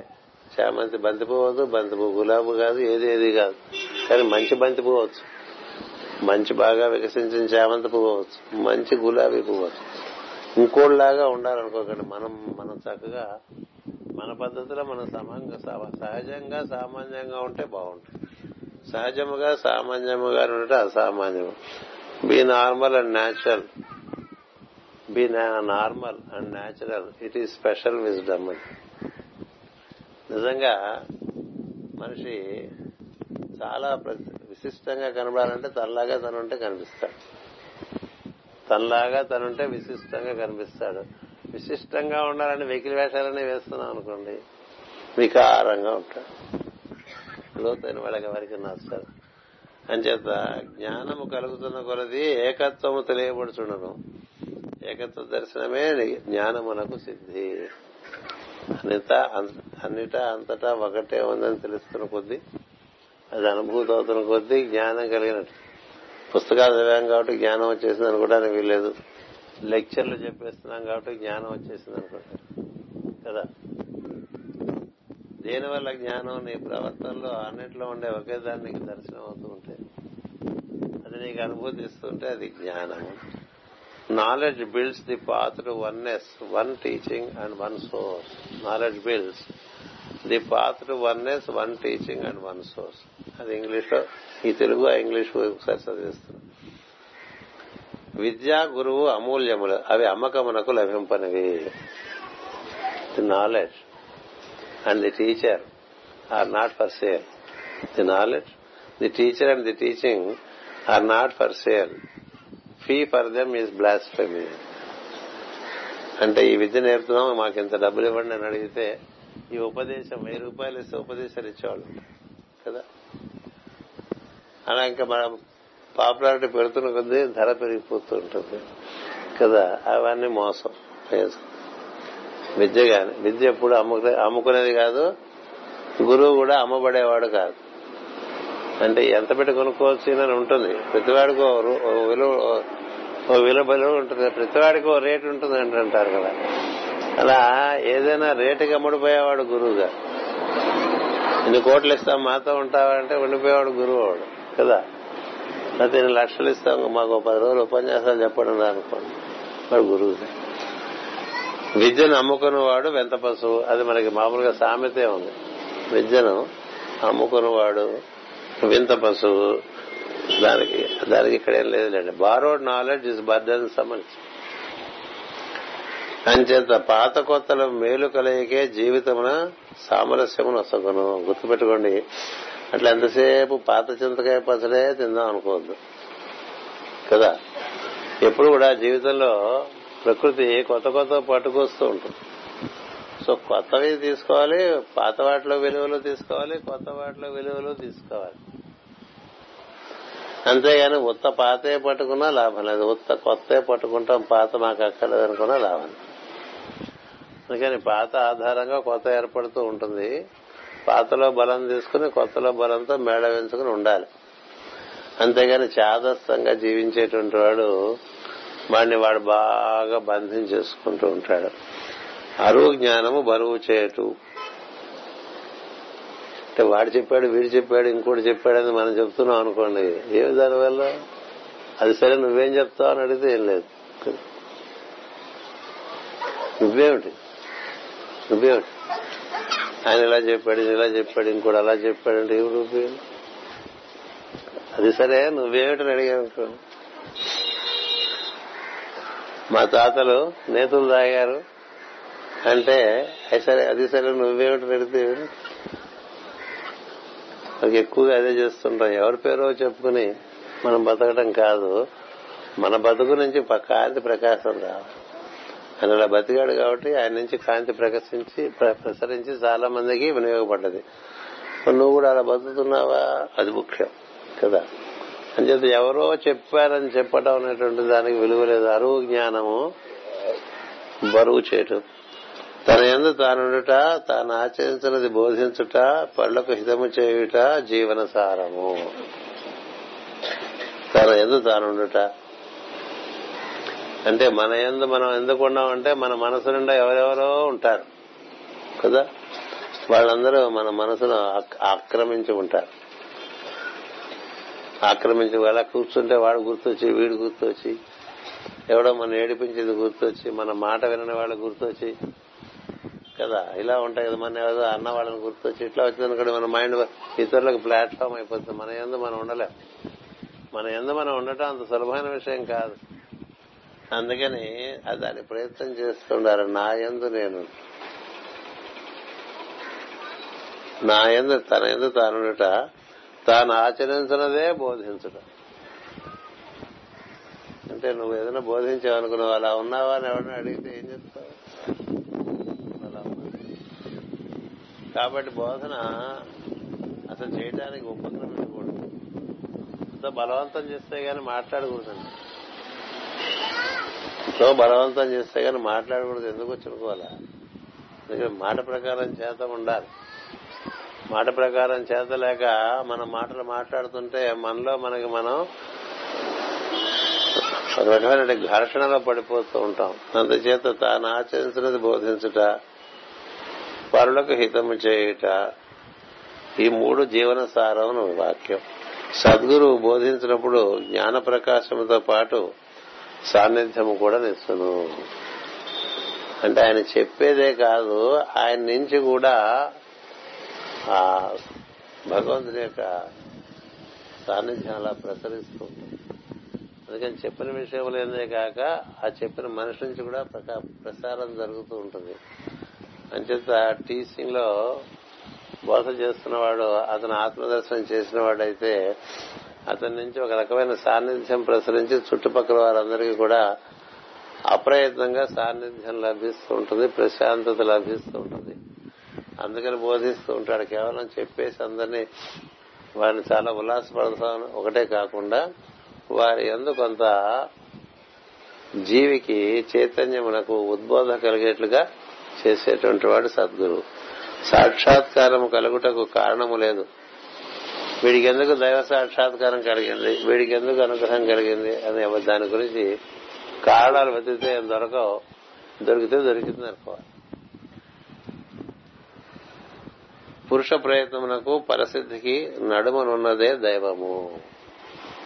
చామంతి బంతిపూ బంతి పువ్వు గులాబీ కాదు ఏది ఏది కాదు కానీ మంచి బంతి అవచ్చు మంచి బాగా వికసించిన చామంతి పువ్వు అవచ్చు మంచి గులాబీ పువ్వు అవచ్చు ఇంకోళ్ళలాగా ఉండాలనుకోకండి మనం మనం చక్కగా మన పద్ధతిలో మనం సమంగా సహజంగా సామాన్యంగా ఉంటే బాగుంటుంది సహజముగా సామాన్యముగా ఉండటం అసామాన్యము be normal and natural be normal and natural it is special wisdom అని నిజంగా మనిషి చాలా విశిష్టంగా కనబడాలంటే తనలాగా తనుంటే కనిపిస్తాడు తనలాగా తనుంటే విశిష్టంగా కనిపిస్తాడు విశిష్టంగా ఉండాలని వెకిలి వేషాలనే వేస్తున్నాం అనుకోండి వికారంగా ఉంటాడు లోతైన వాళ్ళకి ఎవరికి నచ్చారు అంచేత జ్ఞానము కలుగుతున్న కొలది ఏకత్వము తెలియబడుచుండను ఏకత్వ దర్శనమే జ్ఞానమునకు సిద్ధి అనిత అన్నిట అంతటా ఒకటే ఉందని తెలుస్తున్న కొద్దీ అది అనుభూతి అవుతున్న కొద్దీ జ్ఞానం కలిగినట్టు పుస్తకాలు చదివాం కాబట్టి జ్ఞానం వచ్చేసింది అనుకోవడానికి వీల్లేదు లెక్చర్లు చెప్పేస్తున్నాం కాబట్టి జ్ఞానం వచ్చేసింది అనుకుంటారు కదా దీనివల్ల జ్ఞానం నీ ప్రవర్తనలో అన్నింటిలో ఉండే ఒకే దాన్ని దర్శనం అవుతూ ఉంటే అది నీకు అనుభూతిస్తుంటే అది జ్ఞానం knowledge builds the path to oneness one teaching and one source knowledge builds the path to oneness one teaching and one source అది ఇంగ్లీష్ లో ఈ తెలుగు ఆ ఇంగ్లీష్ ఒకసారి చదివిస్తున్నాం విద్యా గురువు అమూల్యములు అవి అమ్మకమునకు లభింపనివి the knowledge and the teacher are not for sale the knowledge the teacher and the teaching are not for sale fee for them is blasphemy అంటే ఈ విద్య నేర్పుతున్నాం మాకు ఇంత డబ్బులు ఇవ్వండి అని అడిగితే ఈ ఉపదేశం వెయ్యి రూపాయలు ఇస్తే ఉపదేశాలు ఇచ్చేవాళ్ళు కదా అలా ఇంకా మన పాపులారిటీ పెడుతున్న కొద్దీ ధర పెరిగిపోతుంటుంది కదా అవన్నీ మోసం విద్య కాని విద్య ఎప్పుడు అమ్ముకునేది కాదు గురువు కూడా అమ్మబడేవాడు కాదు అంటే ఎంత పెట్టి కొనుక్కోవచ్చు అని ఉంటుంది ప్రతివాడికి విలువ ఓ విలువ విలువ ఉంటుంది ప్రతివాడికి ఓ రేటు ఉంటుంది అంటారు కదా అలా ఏదైనా రేటుకి అమ్ముడిపోయేవాడు గురువుగా ఇన్ని కోట్లు ఇస్తాం మాతో ఉంటావంటే ఉండిపోయేవాడు గురువు వాడు కదా లేకపోతే ఇన్ని లక్షలు ఇస్తాం మాకు పది రోజులు ఉపన్యాసాలు చెప్పడం అనుకోండి వాడు గురువుగా విద్యను వాడు వెంత పశువు అది మనకి మామూలుగా సామెతే ఉంది విద్యను అమ్ముకునేవాడు వింత పశువు దానికి దానికి ఇక్కడేం లేదులేండి borrowed knowledge is burden summons అంచేత పాత కొత్తల మేలు కలయికే జీవితమున సామరస్యమును వస్తాను గుర్తుపెట్టుకోండి అట్లా ఎంతసేపు పాత చింతకాయ పసలే తిందాం అనుకోవద్దు కదా ఎప్పుడు కూడా జీవితంలో ప్రకృతి కొత్త కొత్త పట్టుకొస్తూ ఉంటుంది సో కొత్తవి తీసుకోవాలి పాత వాటిలో విలువలు తీసుకోవాలి కొత్త వాటిలో విలువలు తీసుకోవాలి అంతేగాని ఉత్త పాతే పట్టుకున్నా లాభం లేదు ఉత్త కొత్త పట్టుకుంటాం పాత మాకు అక్కర్లేదు అనుకున్నా లాభం అందుకని పాత ఆధారంగా కొత్త ఏర్పడుతూ ఉంటుంది పాతలో బలం తీసుకుని కొత్తలో బలంతో మేడ వేసుకుని ఉండాలి అంతేగాని చాదస్తంగా జీవించేటువంటి వాడు వాడిని వాడు బాగా బంధించేసుకుంటూ ఉంటాడు అరువు జ్ఞానము బరువు చేయటు అంటే వాడు చెప్పాడు వీడు చెప్పాడు ఇంకోటి చెప్పాడు అని మనం చెప్తున్నాం అనుకోండి ఏమి దానివల్ల అది సరే నువ్వేం చెప్తావు అని అడిగితే ఏం లేదు నువ్వేమిటి నువ్వేమిటి ఆయన ఇలా చెప్పాడు ఇలా చెప్పాడు ఇంకోటి అలా చెప్పాడు అంటే ఏమి ఉపయోగం అది సరే నువ్వేమిటని అడిగావు మా తాతలు నేతులు తాగారు అంటే సరే అది సరే నువ్వేమిటి పెడితే మనకి ఎక్కువగా అదే చేస్తుంటాం ఎవరి పేరో చెప్పుకుని మనం బతకడం కాదు మన బతుకు నుంచి కాంతి ప్రకాశం రావాలి ఆయన అలా బతికాడు కాబట్టి ఆయన నుంచి కాంతి ప్రకాశించి ప్రసరించి చాలా మందికి వినియోగపడ్డది నువ్వు కూడా అలా బతుకుతున్నావా అది ముఖ్యం కదా చెప్పి ఎవరో చెప్పారని చెప్పడం అనేటువంటి దానికి విలువ లేదు అరువు జ్ఞానము బరువు చేయటం తన ఎందు తానుట తాను ఆచరించినది బోధించుట పళ్లకు హితము చేయుట జీవన సారము తన ఎందు తానుండుట అంటే మన ఎందు మనం ఎందుకు ఉన్నామంటే మన మనసు నిండా ఎవరెవరో ఉంటారు కదా వాళ్ళందరూ మన మనసును ఆక్రమించి ఉంటారు ఆక్రమించి వాళ్ళ కూర్చుంటే వాడు గుర్తొచ్చి వీడు గుర్తొచ్చి ఎవడో మనం ఏడిపించేది గుర్తొచ్చి మన మాట వినని వాళ్ళు గుర్తొచ్చి కదా ఇలా ఉంటాయి కదా మన ఏదో అన్న వాళ్ళని గుర్తొచ్చి ఇట్లా కూడా మన మైండ్ ఇతరులకు ప్లాట్ఫామ్ అయిపోతుంది మన ఎందు మనం ఉండలేం మన ఎందు మనం ఉండటం అంత సులభమైన విషయం కాదు అందుకని దాని ప్రయత్నం చేస్తుండారు నా ఎందు నేను నా ఎందు తన ఎందు తానుట తాను ఆచరించినదే బోధించట అంటే నువ్వు ఏదైనా బోధించావనుకున్నావు అలా ఉన్నావా అని ఎవరిని అడిగితే ఏం చెప్తావు కాబట్టి బోధన అసలు చేయడానికి ఉపక్రమించకూడదు అంత బలవంతం చేస్తే గాని మాట్లాడకూడదండి సో బలవంతం చేస్తే గాని మాట్లాడకూడదు ఎందుకు వచ్చినకోవాలా ఎందుకంటే మాట ప్రకారం చేత ఉండాలి మాట ప్రకారం చేత లేక మన మాటలు మాట్లాడుతుంటే మనలో మనకి మనం ఒక రకమైన ఘర్షణలో పడిపోతూ ఉంటాం అందుచేత తాను ఆచరించినది బోధించుట పరులకు హితము చేయుట ఈ మూడు జీవన సారం వాక్యం సద్గురువు బోధించినప్పుడు జ్ఞాన ప్రకాశముతో పాటు సాన్నిధ్యము కూడా నిస్తును అంటే ఆయన చెప్పేదే కాదు ఆయన నుంచి కూడా ఆ భగవంతుని యొక్క సాన్నిధ్యం అలా ప్రసరిస్తుంది అందుకని చెప్పిన విషయం కాక ఆ చెప్పిన మనిషి నుంచి కూడా ప్రసారం జరుగుతూ ఉంటుంది అంచేత టీచింగ్ లో బోధ చేస్తున్నవాడు అతను ఆత్మదర్శనం చేసిన వాడైతే అతని నుంచి ఒక రకమైన సాన్నిధ్యం ప్రసరించి చుట్టుపక్కల వారందరికీ కూడా అప్రయత్నంగా సాన్నిధ్యం లభిస్తూ ఉంటుంది ప్రశాంతత లభిస్తూ ఉంటుంది అందుకని బోధిస్తూ ఉంటాడు కేవలం చెప్పేసి అందరినీ వారిని చాలా ఉల్లాసపడతాం ఒకటే కాకుండా వారి ఎందు జీవికి చైతన్యమునకు ఉద్బోధ కలిగేట్లుగా చేసేటువంటి వాడు సద్గురువు సాక్షాత్కారం కలుగుటకు కారణము లేదు వీడికెందుకు దైవ సాక్షాత్కారం కలిగింది వీడికెందుకు అనుగ్రహం కలిగింది అని దాని గురించి కారణాలు వెతికితే దొరకవు దొరికితే దొరికింది అనుకోవాలి పురుష ప్రయత్నమునకు పరిస్థితికి నడుమనున్నదే దైవము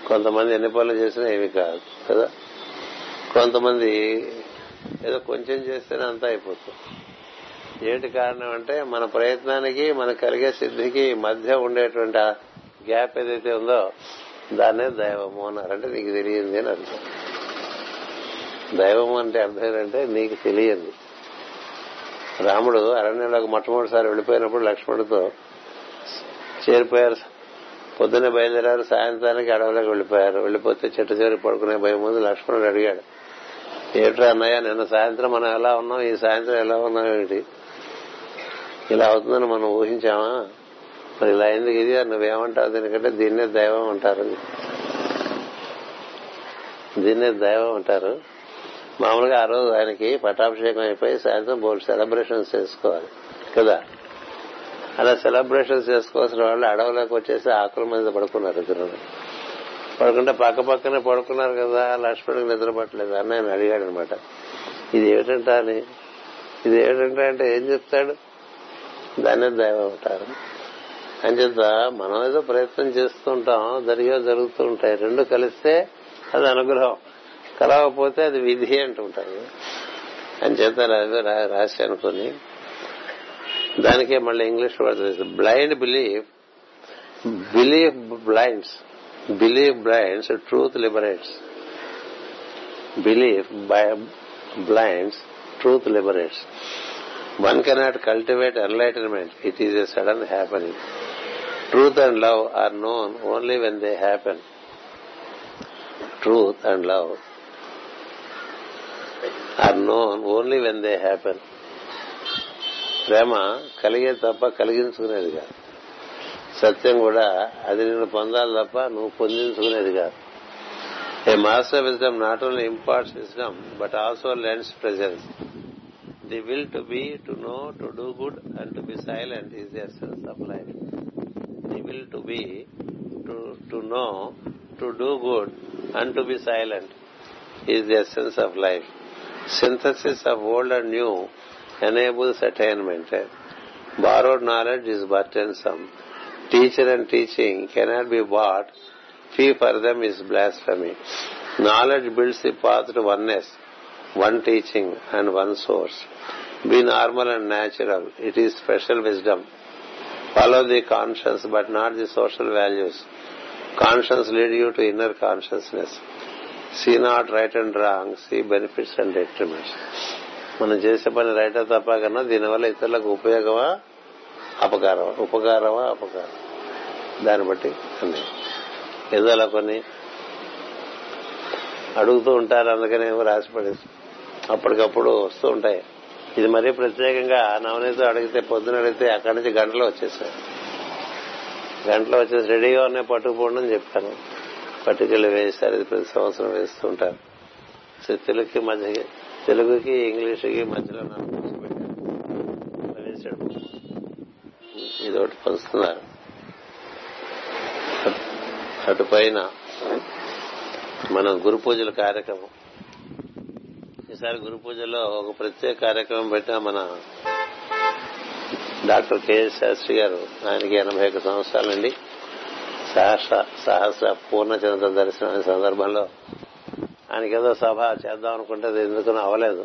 కొంతమంది ఎన్ని పనులు చేసినా ఏమి కాదు కదా కొంతమంది ఏదో కొంచెం చేస్తేనే అంతా అయిపోతుంది ఏంటి కారణం అంటే మన ప్రయత్నానికి మనకు కలిగే సిద్ధికి మధ్య ఉండేటువంటి గ్యాప్ ఏదైతే ఉందో దాన్నే దైవము అన్నారు అంటే నీకు తెలియంది అని అర్థం దైవము అంటే అర్థం ఏంటంటే నీకు తెలియంది రాముడు అరణ్యంలోకి మొట్టమొదటిసారి వెళ్ళిపోయినప్పుడు లక్ష్మణుడితో చేరిపోయారు పొద్దున్నే బయలుదేరారు సాయంత్రానికి అడవిలోకి వెళ్ళిపోయారు వెళ్ళిపోతే చెట్టు చివరి పడుకునే భయం ముందు లక్ష్మణుడు అడిగాడు ఏమిట్రా అన్నయ్య నిన్న సాయంత్రం మనం ఎలా ఉన్నాం ఈ సాయంత్రం ఎలా ఉన్నాం ఏంటి ఇలా అవుతుందని మనం ఊహించామా మరి ఇలా ఎందుకు ఇది నువ్వేమంటావు దీనికంటే దీన్నే దైవం అంటారు దీన్నే దైవం అంటారు మామూలుగా ఆ రోజు ఆయనకి పటాభిషేకం అయిపోయి సాయంత్రం బోర్డు సెలబ్రేషన్స్ చేసుకోవాలి కదా అలా సెలబ్రేషన్స్ చేసుకోవాల్సిన వాళ్ళు అడవులకు వచ్చేసి ఆకుల మీద పడుకున్నారు ఇద్దరు పడుకుంటే పక్క పక్కనే పడుకున్నారు కదా నిద్ర పట్టలేదు అని ఆయన అడిగాడు అనమాట ఇది ఏమిటంటే అని ఇది ఏమిటంటే అంటే ఏం చెప్తాడు దాన్ని దైవం అంటారు అంచేత మనం ఏదో ప్రయత్నం చేస్తూ ఉంటాం జరిగే జరుగుతూ ఉంటాయి రెండు కలిస్తే అది అనుగ్రహం కలవకపోతే అది విధి అంటుంటారు అంచేత రాసి అనుకుని దానికే మళ్ళీ English word blind belief belief blinds belief blinds truth liberates belief blinds truth liberates one cannot cultivate enlightenment it is a sudden happening truth and love are known only when they happen truth and love are known only when they happen ప్రేమ కలిగే తప్ప కలిగించుకునేది కాదు సత్యం కూడా అది నేను పొందాలి తప్ప నువ్వు పొందించుకునేది కాదు a master wisdom not only imparts wisdom but also lends presence The will to be to know to do good and to be silent is the essence of life the will to be to know to do good and to be silent is the essence of life synthesis of old and new enables attainment. Borrowed knowledge is burdensome. Teacher and teaching cannot be bought. Fee for them is blasphemy. Knowledge builds the path to oneness, one teaching and one source be normal and natural it is special wisdom follow the conscience but not the social values conscience lead you to inner consciousness see not right and wrong see benefits and detriments మనం చేసే పని writer తప్ప కన్నా దీనివల్ల ఇతరులకు ఉపయోగమా అపకారమా ఉపకారమా అపకారం దాన్ని బట్టి ఏదో అలా కొన్ని అడుగుతూ ఉంటారు అందుకనే రాసి పడేస్తారు అప్పటికప్పుడు వస్తూ ఉంటాయి ఇది మరీ ప్రత్యేకంగా నవనీతో అడిగితే పొద్దున అడిగితే అక్కడి నుంచి గంటలో వచ్చేసాయి గంటలో వచ్చేసి రెడీగా ఉన్నాయి పట్టుకుపోండి అని చెప్పాను పట్టుకెళ్ళి వేశారు ఇది ప్రతి సంవత్సరం వేస్తూ ఉంటారు సో తెలుగుకి మధ్య తెలుగుకి ఇంగ్లీష్కి మధ్యలో ఇది ఒకటి పంచుతున్నారు అటుపైన మనం గురు పూజల కార్యక్రమం ఈసారి గురు పూజలో ఒక ప్రత్యేక కార్యక్రమం పెట్టిన మన డాక్టర్ కెఎస్ శాస్త్రి గారు ఆయనకి ఎనభై ఒక సంవత్సరాలండి సహస్ర సహస్ర పూర్ణ చంద్ర దర్శనం సందర్భంలో ఆయనకి ఏదో సభ చేద్దాం అనుకుంటే ఎందుకు అవ్వలేదు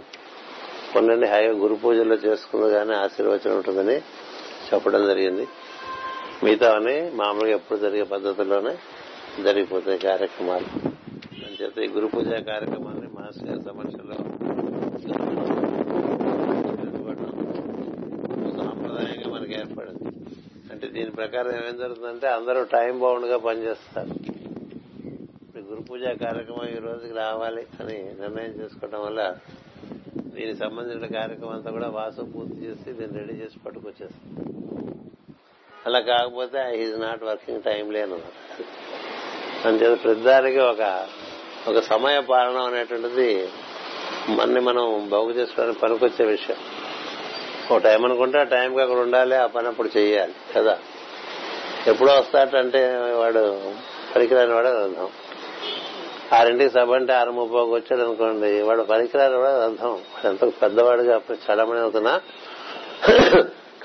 కొన్ని హాయిగా గురు పూజల్లో చేసుకుంది కానీ ఆశీర్వచనం ఉంటుందని చెప్పడం జరిగింది మిగతావని మామూలుగా ఎప్పుడు జరిగే పద్ధతిలోనే జరిగిపోతాయి కార్యక్రమాలు అని చెప్తే ఈ గురు పూజ కార్యక్రమాన్ని మాస్టర్ సమస్యలో సమక్షంలో ఏర్పడింది అంటే దీని ప్రకారం ఏమేం జరుగుతుందంటే అందరూ టైం గా పనిచేస్తారు గురు పూజ కార్యక్రమం ఈ రోజుకి రావాలి అని నిర్ణయం చేసుకోవడం వల్ల దీనికి సంబంధించిన కార్యక్రమం అంతా కూడా వాసు పూర్తి చేసి దీన్ని రెడీ చేసి పట్టుకొచ్చేస్తాం అలా కాకపోతే ఈజ్ నాట్ వర్కింగ్ టైం లేను అంతే ప్రతిదానికి ఒక ఒక సమయ పాలన అనేటువంటిది మనని మనం బాగు చేసుకోవడానికి పనికొచ్చే విషయం ఓ టైం అనుకుంటే ఆ టైం అక్కడ ఉండాలి ఆ పని అప్పుడు చేయాలి కదా ఎప్పుడో వస్తాడంటే వాడు పనికిరాని వాడు అర్థం ఆరింటికి సభ అంటే ఆరు ముప్పై వచ్చాడు అనుకోండి వాడు పరికరాలు వాడు అర్థం ఎంత పెద్దవాడుగా చడమని అవుతున్నా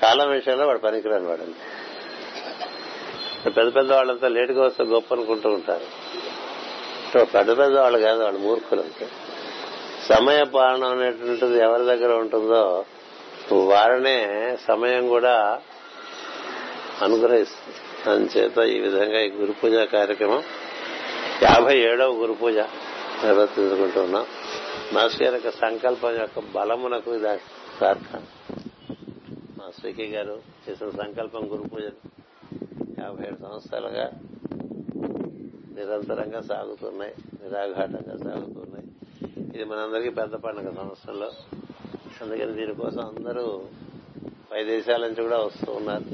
కాలం విషయంలో వాడు పనికిరాని వాడు పెద్ద పెద్ద వాళ్ళంతా లేటుగా వస్తే గొప్ప అనుకుంటూ ఉంటారు పెద్ద పెద్ద వాళ్ళు కాదు వాళ్ళు మూర్ఖులు అంటే సమయ పాలన అనేటువంటిది ఎవరి దగ్గర ఉంటుందో వారనే సమయం కూడా అనుగ్రహిస్తుంది అందుచేత ఈ విధంగా ఈ గురు పూజ కార్యక్రమం యాభై ఏడవ గురు పూజ నిర్వర్తించుకుంటున్నాం మాస్టర్ గారి యొక్క సంకల్పం యొక్క బలమునకు ఇది మా స్పీకే గారు చేసిన సంకల్పం గురు పూజ యాభై ఏడు సంవత్సరాలుగా నిరంతరంగా సాగుతున్నాయి నిరాఘాటంగా సాగుతున్నాయి ఇది మనందరికీ పెద్ద పండుగ సంవత్సరంలో అందుకని దీనికోసం అందరూ పై దేశాల నుంచి కూడా వస్తూ ఉన్నారు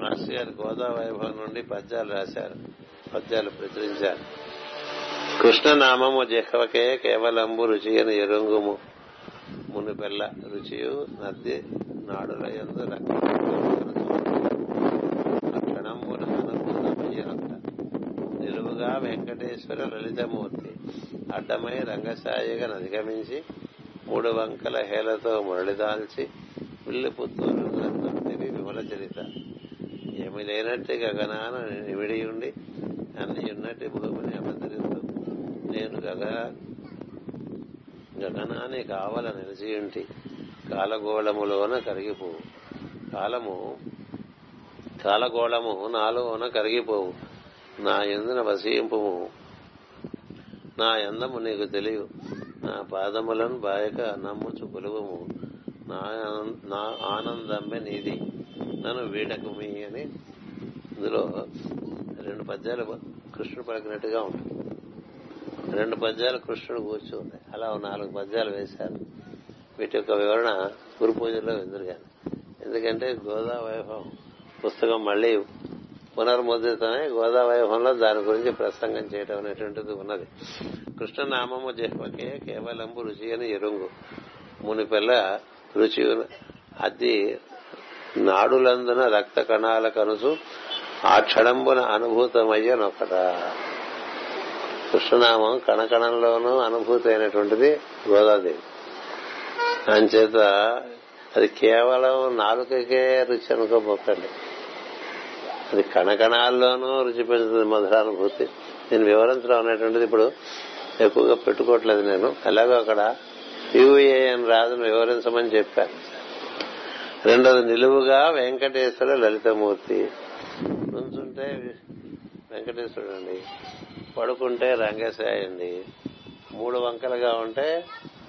మాస్టర్ గారు గోదా వైభవం నుండి పద్యాలు రాశారు పద్యాలు ప్రచురించారు కృష్ణనామము జహ్వకే కేవలంబు రుచియను ఎరుంగుము మునుపెల్ల రుచియు నది నాడుల ఎందు రక్త వెంకటేశ్వర లలితమూర్తి అడ్డమై రంగసాయిగా అధిగమించి మూడు వంకల హేలతో మురళిదాల్చి పిల్లి పుత్తూరు విమల చరిత ఏమి లేనట్టు గగనాన నిమిడి ఉండి అన్ని ఉన్నట్టు భూమిని అవతరిస్తూ నేను గగన గగనాన్ని కావల నిలిచియుంటి కాలగోళములోన కరిగిపోవు కాలము కాలగోళము నాలుగున కరిగిపోవు నా ఎందున వసీంపు నా అందము నీకు తెలియ నా పాదములను బాయక నమ్ముచు కొలువము నా ఆనందమే నీది నన్ను వీడకమి అని ఇందులో రెండు పద్యాలు కృష్ణుడు పలికినట్టుగా ఉంటుంది రెండు పద్యాలు కృష్ణుడు కూర్చుంది అలా నాలుగు పద్యాలు వేశారు వీటి యొక్క వివరణ గురు పూజల్లో ఎందుకు ఎందుకంటే గోదా వైభవం పుస్తకం మళ్ళీ పునర్ముద్రితమై గోదావైభవంలో దాని గురించి ప్రసంగం చేయడం అనేటువంటిది ఉన్నది కృష్ణనామము జహ్మకే కేవలంబు రుచి అని ఎరుంగు మునిపిల్ల రుచి అది నాడులందున రక్త కణాల కనుసు ఆ క్షణంబున అనుభూతమయ్యే నొకట కృష్ణనామం కణకణంలోనూ అనుభూతి అయినటువంటిది గోదాదేవి అంచేత అది కేవలం నాలుకకే రుచి అనుకోబోకండి అది కణకణాల్లోనూ రుచి పెంచుతుంది మధురానుభూతి దీని వివరించడం అనేటువంటిది ఇప్పుడు ఎక్కువగా పెట్టుకోవట్లేదు నేను ఎలాగో అక్కడ యూఏఎన్ రాజును వివరించమని చెప్పాను రెండోది నిలువుగా వెంకటేశ్వర లలితమూర్తి నుంచుంటే వెంకటేశ్వరుడు అండి పడుకుంటే రంగేశాయ అండి మూడు వంకలుగా ఉంటే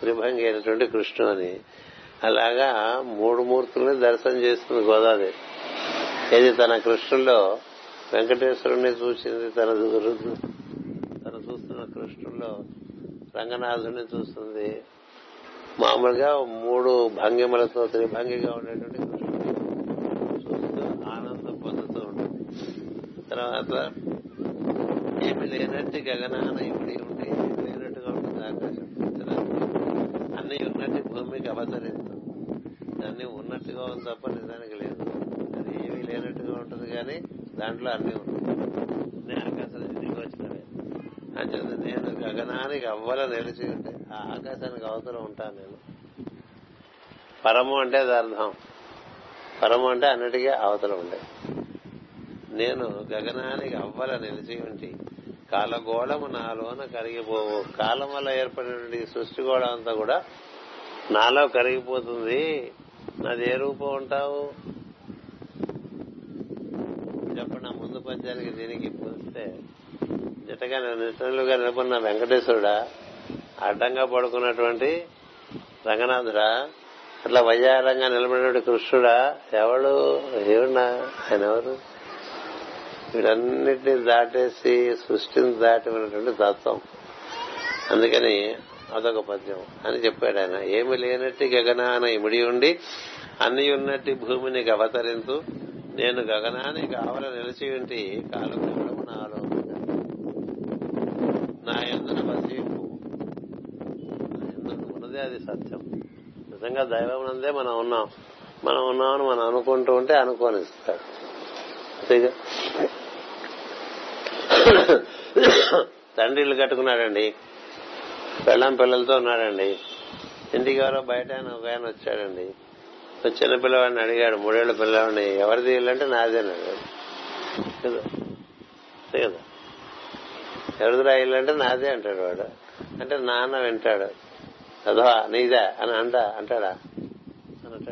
త్రిభంగి అయినటువంటి కృష్ణు అని అలాగా మూడు మూర్తుల్ని దర్శనం చేస్తుంది గోదావరి ఏది తన కృష్ణుల్లో వెంకటేశ్వరుణ్ణి చూసింది తన తన చూస్తున్న కృష్ణుల్లో రంగనాథుని చూస్తుంది మామూలుగా మూడు భంగిమలతో త్రిభంగిగా ఉండేటువంటి చూస్తూ ఆనందం పొందుతూ ఉంటుంది తర్వాత ఏమి లేనట్టు గగనాన ఇప్పుడు ఉంటే లేనట్టుగా ఉంటుంది ఆకాశం అన్ని ఉన్నట్టు భూమికి అవతరిస్తుంది దాన్ని ఉన్నట్టుగా ఉంది తప్ప నిజానికి లేదు ఏమీ లేనట్టుగా ఉంటుంది కానీ దాంట్లో అన్ని ఉంటుంది నేను ఆకాశం తిరిగి వచ్చినవే అంచేత నేను గగనానికి అవ్వల నిలిచి ఉంటే ఆ ఆకాశానికి అవతల ఉంటాను నేను పరము అంటే అర్థం పరము అంటే అన్నిటికీ అవతల ఉండే నేను గగనానికి అవ్వల నిలిచి ఉంటి కాలగోళము నాలోన కరిగిపోవు కాలం వల్ల ఏర్పడినటువంటి సృష్టి గోళం అంతా కూడా నాలో కరిగిపోతుంది నాది ఏ రూపం ఉంటావు చెప్పండి ఆ ముందు పద్యానికి దీనికి పోలిస్తే జతగా నిపుణులుగా నిలబడిన వెంకటేశ్వరుడా అడ్డంగా పడుకున్నటువంటి రంగనాథుడా అట్లా వయ్యారంగా నిలబడినటువంటి కృష్ణుడా ఎవడు ఏమన్నా ఆయన ఎవరు వీడన్నిటిని దాటేసి సృష్టిని దాటి ఉన్నటువంటి తత్వం అందుకని అదొక పద్యం అని చెప్పాడు ఆయన ఏమి లేనట్టు గగనాన ఇమిడి ఉండి అన్ని ఉన్నట్టు భూమిని అవతరింతు నేను గగనానికి ఆవల నిలిచి ఉంటి కాలు కాలము నాలో నా ఎందున వసీపు ఉన్నదే అది సత్యం నిజంగా దైవం అందే మనం ఉన్నాం మనం ఉన్నామని మనం అనుకుంటూ ఉంటే అనుకోనిస్తాడు అంతేగా తండ్రి ఇల్లు కట్టుకున్నాడండి పెళ్ళం పిల్లలతో ఉన్నాడండి ఇంటికి ఎవరో బయట ఆయన ఒక ఆయన వచ్చాడండి చిన్న పిల్లవాడిని అడిగాడు మూడేళ్ల పిల్లవాడిని ఎవరి తీయాలంటే నాదే అడిగాడు కదా రాయాలంటే నాదే అంటాడు వాడు అంటే నాన్న వింటాడు అదో నీదా అని అంట అంటాడా అంటాడు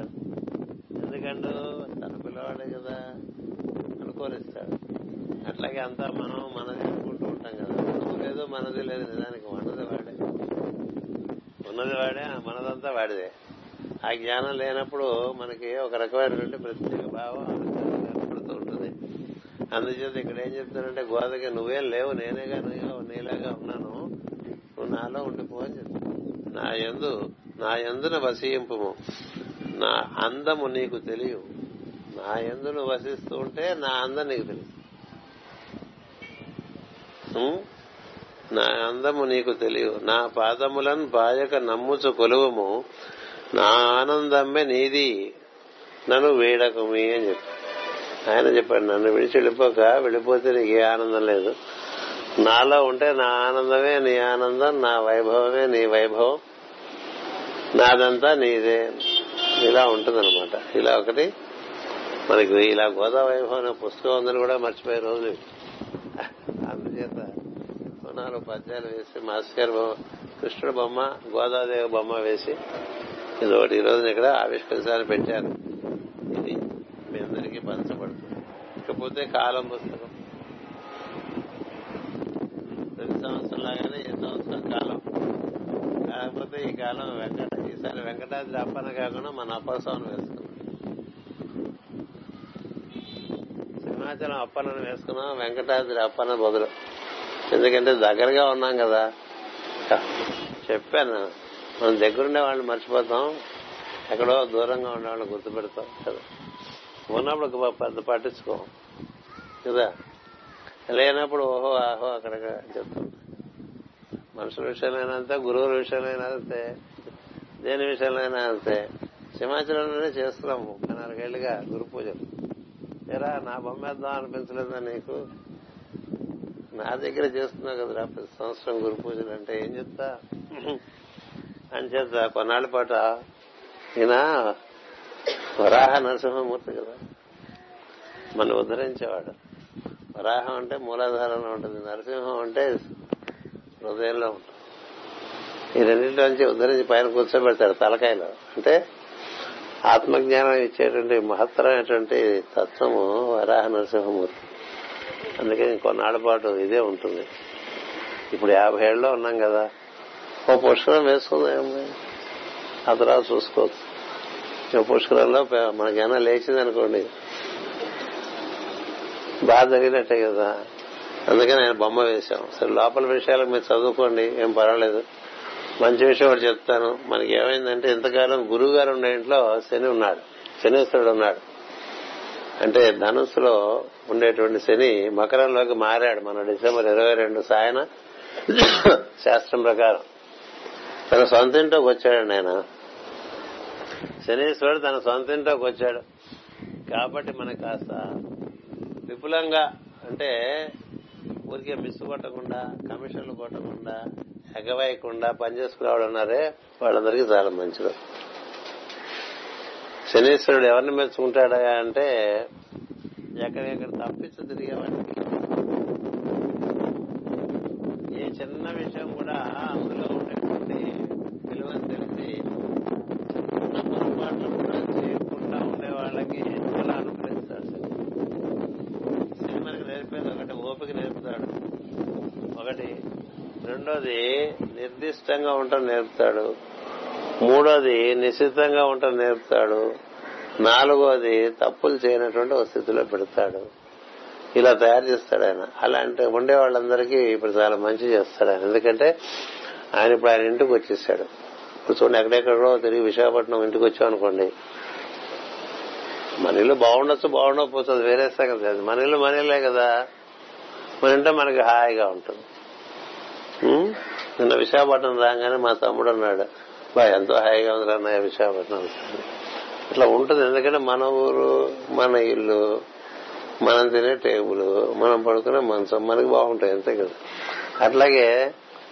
ఎందుకంటే తన పిల్లవాడే కదా అనుకోనిస్తాడు అట్లాగే అంతా మనం మనది అనుకుంటూ ఉంటాం కదా లేదు మనది లేదు నిజానికి మనది వాడే ఉన్నది వాడే మనదంతా వాడిదే ఆ జ్ఞానం లేనప్పుడు మనకి ఒక రకమైనటువంటి ప్రత్యేక భావం ఏర్పడుతూ ఉంటుంది అందుచేత ఇక్కడ ఏం చెప్తానంటే గోదకి నువ్వేం లేవు నేనేగా నువ్వుగా నీలాగా ఉన్నాను నువ్వు నాలో ఉండిపో అని చెప్తాను నా ఎందు నా ఎందున వసీయింపు నా అందము నీకు తెలియ నా ఎందు నువ్వు వసిస్తూ ఉంటే నా అందం నీకు తెలుసు నా అందము నీకు తెలియ నా పాదములను బాయక నమ్ముచు కొలువము నా ఆనందమ్మే నీది నన్ను వేడకమి అని చెప్పి ఆయన చెప్పాడు నన్ను విడిచి వెళ్ళిపోక వెళ్ళిపోతే నీకు ఏ ఆనందం లేదు నాలో ఉంటే నా ఆనందమే నీ ఆనందం నా వైభవమే నీ వైభవం నాదంతా నీదే ఇలా ఉంటుందన్నమాట ఇలా ఒకటి మనకి ఇలా గోదా వైభవం అనే పుస్తకం ఉందని కూడా మర్చిపోయే రోజులు అందుచేత నాలుగు పద్యాలు వేసి మాస్కర్ బొమ్మ కృష్ణుడు బొమ్మ గోదాదేవి బొమ్మ వేసి ఇది ఒకటి ఈ రోజున ఇక్కడ ఆవిష్కరించాలని పెట్టారు ఇది మీ అందరికీ పంచబడుతుంది ఇకపోతే కాలం పుస్తకం ప్రతి సంవత్సరం లాగానే ఈ సంవత్సరం కాలం కాకపోతే ఈ కాలం వెంకట ఈసారి వెంకటాద్రి అప్పన కాకుండా మన అప్పస్వామి వేసుకున్నాం సింహాచలం అప్పనని వేసుకున్నాం వెంకటాద్రి అప్పన బదులు ఎందుకంటే దగ్గరగా ఉన్నాం కదా చెప్పాను మనం దగ్గరుండే వాళ్ళని మర్చిపోతాం ఎక్కడో దూరంగా ఉండే వాళ్ళని గుర్తుపెడతాం కదా ఉన్నప్పుడు పెద్ద పట్టించుకో కదా లేనప్పుడు ఓహో ఆహో అక్కడ చెప్తాం మనుషుల విషయంలో అంతే గురువుల విషయంలో అంతే దేని విషయంలో అంతే సింహాచలంలోనే చేస్తున్నాము నాలుగేళ్లుగా గురు పూజలు ఎరా నా బొమ్మేద్దాం అనిపించలేదా నీకు నా దగ్గర చేస్తున్నావు కదా ప్రతి సంవత్సరం గురు పూజలు అంటే ఏం చెప్తా అని కొన్నాళ్ల కొన్నాళ్ళ పాట ఈయన వరాహ నరసింహమూర్తి కదా మనం ఉద్ధరించేవాడు వరాహం అంటే మూలాధారంలో ఉంటుంది నరసింహం అంటే హృదయంలో ఉంటుంది ఈ రెండింటిలోంచి ఉద్ధరించి పైన కూర్చోబెడతాడు తలకాయలో అంటే ఆత్మజ్ఞానం ఇచ్చేటువంటి మహత్తరమైనటువంటి తత్వము వరాహ నరసింహమూర్తి అందుకని కొన్నాళ్ళ పాటు ఇదే ఉంటుంది ఇప్పుడు యాభై ఏళ్ళలో ఉన్నాం కదా ఓ పుష్కరం వేసుకుందాం ఏమి ఆ తర్వాత చూసుకోవచ్చు ఓ పుష్కరంలో లేచింది అనుకోండి బాధ జరిగినట్టే కదా అందుకని ఆయన బొమ్మ వేశాం సరే లోపల విషయాలు మీరు చదువుకోండి ఏం పర్వాలేదు మంచి విషయం ఒకటి చెప్తాను మనకి ఏమైందంటే ఇంతకాలం గురువు గారు ఉన్న ఇంట్లో శని ఉన్నాడు శనేశ్వరుడు ఉన్నాడు అంటే ధనుస్సులో ఉండేటువంటి శని మకరంలోకి మారాడు మన డిసెంబర్ ఇరవై రెండు సాయన శాస్త్రం ప్రకారం తన సొంత ఇంట్లోకి వచ్చాడు ఆయన శనీశ్వరుడు తన సొంత ఇంట్లోకి వచ్చాడు కాబట్టి మనకు కాస్త విపులంగా అంటే ఊరికే మిస్ కొట్టకుండా కమిషన్లు కొట్టకుండా ఎగవేయకుండా పనిచేసుకునేవాడు ఉన్నారే వాళ్ళందరికీ చాలా మంచిది శనీశ్వరుడు ఎవరిని మెచ్చుకుంటాడా అంటే ఎక్కడెక్కడ తప్పించు తిరిగేవాడికి ఏ చిన్న విషయం కూడా అందులో కాదని తెలిసి చిన్న పొరపాట్లు కూడా చేయకుండా ఉండే వాళ్ళకి చాలా అనుగ్రహిస్తాడు మనకి నేర్పేది ఒకటి ఓపిక నేర్పుతాడు ఒకటి రెండోది నిర్దిష్టంగా ఉంటాం నేర్పుతాడు మూడోది నిశ్చితంగా ఉంటాం నేర్పుతాడు నాలుగోది తప్పులు చేయనటువంటి ఒక స్థితిలో పెడతాడు ఇలా తయారు చేస్తాడు ఆయన అలాంటి ఉండే వాళ్ళందరికీ ఇప్పుడు చాలా మంచి చేస్తాడు ఆయన ఎందుకంటే ఆయన ఇప్పుడు ఆయన ఇంటికి వచ్చేసాడు ఇప్పుడు చూడండి ఎక్కడెక్కడో తిరిగి విశాఖపట్నం ఇంటికి వచ్చాం అనుకోండి మన ఇల్లు బాగుండొచ్చు బాగుండకపోతుంది వేరే సంగతి కాదు మన ఇల్లు మన ఇల్లే కదా మన ఇంట్లో మనకి హాయిగా ఉంటుంది నిన్న విశాఖపట్నం రాగానే మా తమ్ముడు అన్నాడు బా ఎంతో హాయిగా ఉంది అన్నయ్య విశాఖపట్నం ఇట్లా ఉంటుంది ఎందుకంటే మన ఊరు మన ఇల్లు మనం తినే టేబుల్ మనం పడుకునే మంచం మనకి బాగుంటాయి అంతే కదా అట్లాగే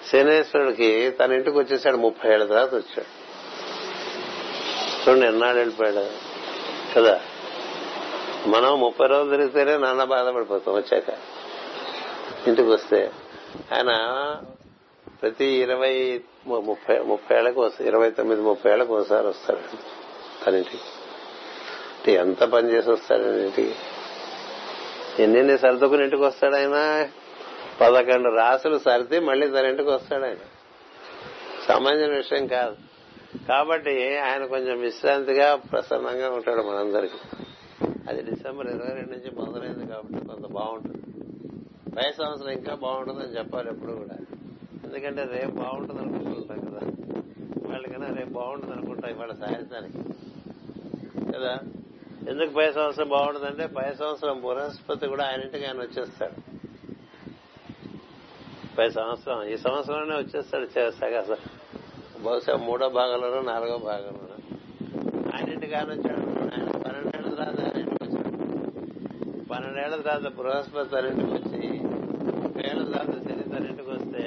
శనేశ్వరుడికి తన ఇంటికి వచ్చేసాడు ముప్పై ఏళ్ళ తర్వాత వచ్చాడు చూడండి ఎన్నాళ్ళు వెళ్ళిపోయాడు కదా మనం ముప్పై రోజులు తిరిగితేనే నాన్న బాధపడిపోతాం వచ్చాక ఇంటికి వస్తే ఆయన ప్రతి ఇరవై ముప్పై ముప్పై ఏళ్ళకు ఇరవై తొమ్మిది ముప్పై ఏళ్ళకు ఒకసారి వస్తాడు తన ఇంటికి ఎంత పని చేసి వస్తాడు ఇంటికి ఎన్నెన్ని సర్దుకుని ఇంటికి వస్తాడు ఆయన పదకొండు రాసులు సరితే మళ్లీ తన ఇంటికి వస్తాడు ఆయన సామాన్య విషయం కాదు కాబట్టి ఆయన కొంచెం విశ్రాంతిగా ప్రసన్నంగా ఉంటాడు మనందరికీ అది డిసెంబర్ ఇరవై రెండు నుంచి మొదలైంది కాబట్టి కొంత బాగుంటుంది పై సంవత్సరం ఇంకా బాగుంటుందని చెప్పాలి ఎప్పుడు కూడా ఎందుకంటే రేపు బాగుంటుంది అనుకుంటుంటాం కదా వాళ్ళకైనా రేపు బాగుంటుంది అనుకుంటాం ఇవాళ సాయంత్రానికి కదా ఎందుకు పై సంవత్సరం బాగుంటుందంటే పై సంవత్సరం బృహస్పతి కూడా ఆయన ఇంటికి ఆయన వచ్చేస్తాడు ముప్పై సంవత్సరం ఈ సంవత్సరంలోనే వచ్చేస్తాడు సగస బహుశా మూడో భాగంలోనో నాలుగో భాగంలోనో ఆయనింటి కాని వచ్చాడు ఆయన పన్నెండేళ్ల తర్వాత ఆయనింటికి వచ్చాడు పన్నెండేళ్ల తర్వాత బృహస్పతి తనింటికి వచ్చి ఏళ్ల తర్వాత శని తనింటికి వస్తే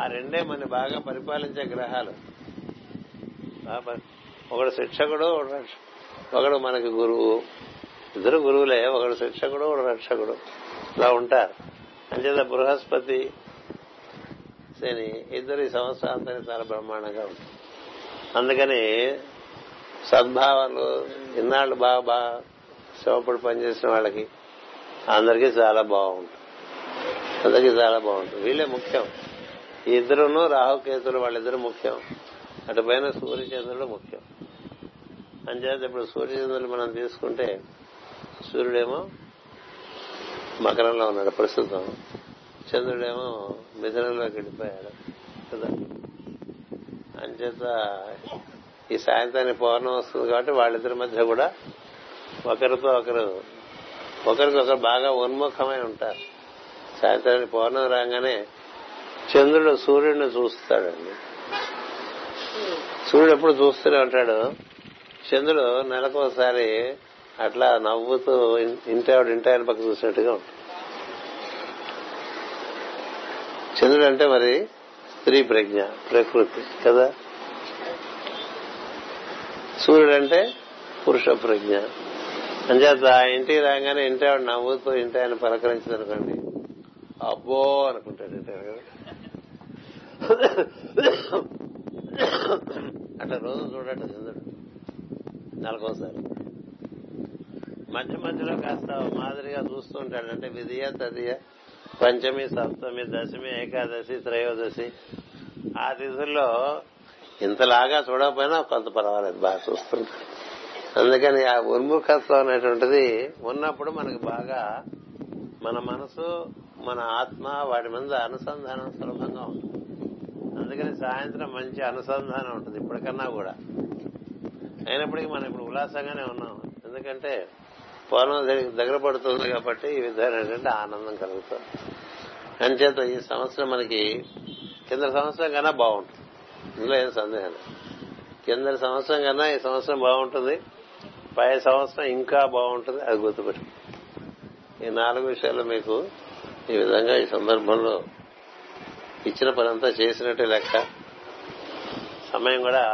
ఆ రెండే మన బాగా పరిపాలించే గ్రహాలు ఒకడు శిక్షకుడు ఒకడు మనకి గురువు ఇద్దరు గురువులే ఒకడు శిక్షకుడు ఒకడు రక్షకుడు ఇలా ఉంటారు అంచేత బృహస్పతి అని ఇద్దరు ఈ సంవత్సరాంతానికి చాలా బ్రహ్మాండంగా ఉంటుంది అందుకని సద్భావాలు ఇన్నాళ్ళు బాగా బాగా శ్రమపడి పనిచేసిన వాళ్ళకి అందరికీ చాలా బాగుంటుంది అందరికీ చాలా బాగుంటుంది వీళ్ళే ముఖ్యం ఇద్దరును రాహుకేతులు వాళ్ళిద్దరు ముఖ్యం అటు పైన సూర్యచంద్రుడు ముఖ్యం అంచేత ఇప్పుడు సూర్యచంద్రులు మనం తీసుకుంటే సూర్యుడేమో మకరంలో ఉన్నాడు ప్రస్తుతం చంద్రుడేమో మిథునంలోకి వెళ్ళిపోయాడు కదా అంచేత ఈ సాయంత్రానికి పౌర్ణం వస్తుంది కాబట్టి వాళ్ళిద్దరి మధ్య కూడా ఒకరితో ఒకరు ఒకరికొకరు బాగా ఉన్ముఖమై ఉంటారు సాయంత్రానికి పౌర్ణం రాగానే చంద్రుడు సూర్యుడిని చూస్తాడండి సూర్యుడు ఎప్పుడు చూస్తూనే ఉంటాడు చంద్రుడు నెలకోసారి అట్లా నవ్వుతూ ఇంటి ఆవిడ ఇంటి ఆయన పక్క చూసినట్టుగా ఉంటాడు చంద్రుడు అంటే మరి స్త్రీ ప్రజ్ఞ ప్రకృతి కదా సూర్యుడు అంటే పురుష ప్రజ్ఞ అంచేత ఆ ఇంటి రాగానే ఇంటి ఆవిడ నవ్వుతూ ఇంటి ఆయన పలకరించింది అనుకోండి అబ్బో అనుకుంటాడు ఇంటారు అట్లా రోజు చూడట చంద్రుడు నెలకోసారి మధ్య మధ్యలో కాస్త మాదిరిగా చూస్తూ ఉంటాడంటే విధియా తదియా పంచమి సప్తమి దశమి ఏకాదశి త్రయోదశి ఆ తిథుల్లో ఇంతలాగా చూడకపోయినా కొంత పర్వాలేదు బాగా చూస్తుంది అందుకని ఆ ఉన్ముఖత్వం అనేటువంటిది ఉన్నప్పుడు మనకు బాగా మన మనసు మన ఆత్మ వాటి మీద అనుసంధానం సులభంగా ఉంటుంది అందుకని సాయంత్రం మంచి అనుసంధానం ఉంటుంది ఇప్పటికన్నా కూడా అయినప్పటికీ మనం ఇప్పుడు ఉల్లాసంగానే ఉన్నాం ఎందుకంటే పౌర్ణమి దగ్గర పడుతుంది కాబట్టి ఈ విధమైనటువంటి ఆనందం కలుగుతుంది అంచేత ఈ సంవత్సరం మనకి కింద సంవత్సరం కన్నా బాగుంటుంది ఇందులో ఏం సందేహం కింద సంవత్సరం కన్నా ఈ సంవత్సరం బాగుంటుంది పై సంవత్సరం ఇంకా బాగుంటుంది అది గుర్తుపెట్టు ఈ నాలుగు విషయాలు మీకు ఈ విధంగా ఈ సందర్భంలో ఇచ్చిన పనంతా చేసినట్టే లెక్క సమయం కూడా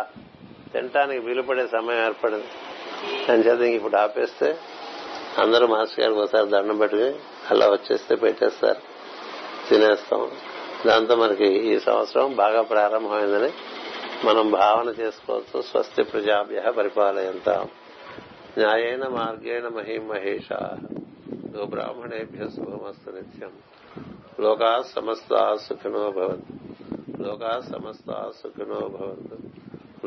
తినటానికి వీలుపడే సమయం ఏర్పడింది దాని చేత ఇప్పుడు ఆపేస్తే అందరూ మాస్టర్ గారికి ఒకసారి దండం పెట్టుకుని అలా వచ్చేస్తే పెట్టేస్తారు తినేస్తాం దాంతో మనకి ఈ సంవత్సరం బాగా ప్రారంభమైందని మనం భావన చేసుకోవచ్చు స్వస్తి ప్రజాభ్య పరిపాలయంత న్యాయేన మార్గేణ మహిం మహేష గోబ్రాహ్మణేభ్య శుభమస్తు నిత్యం లోకా సమస్త సుఖినో భవంతు లోకా సమస్త సుఖినో భవంతు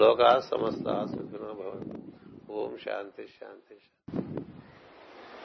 లోకా సమస్త సుఖినో భవంతు ఓం శాంతి శాంతి శాంతి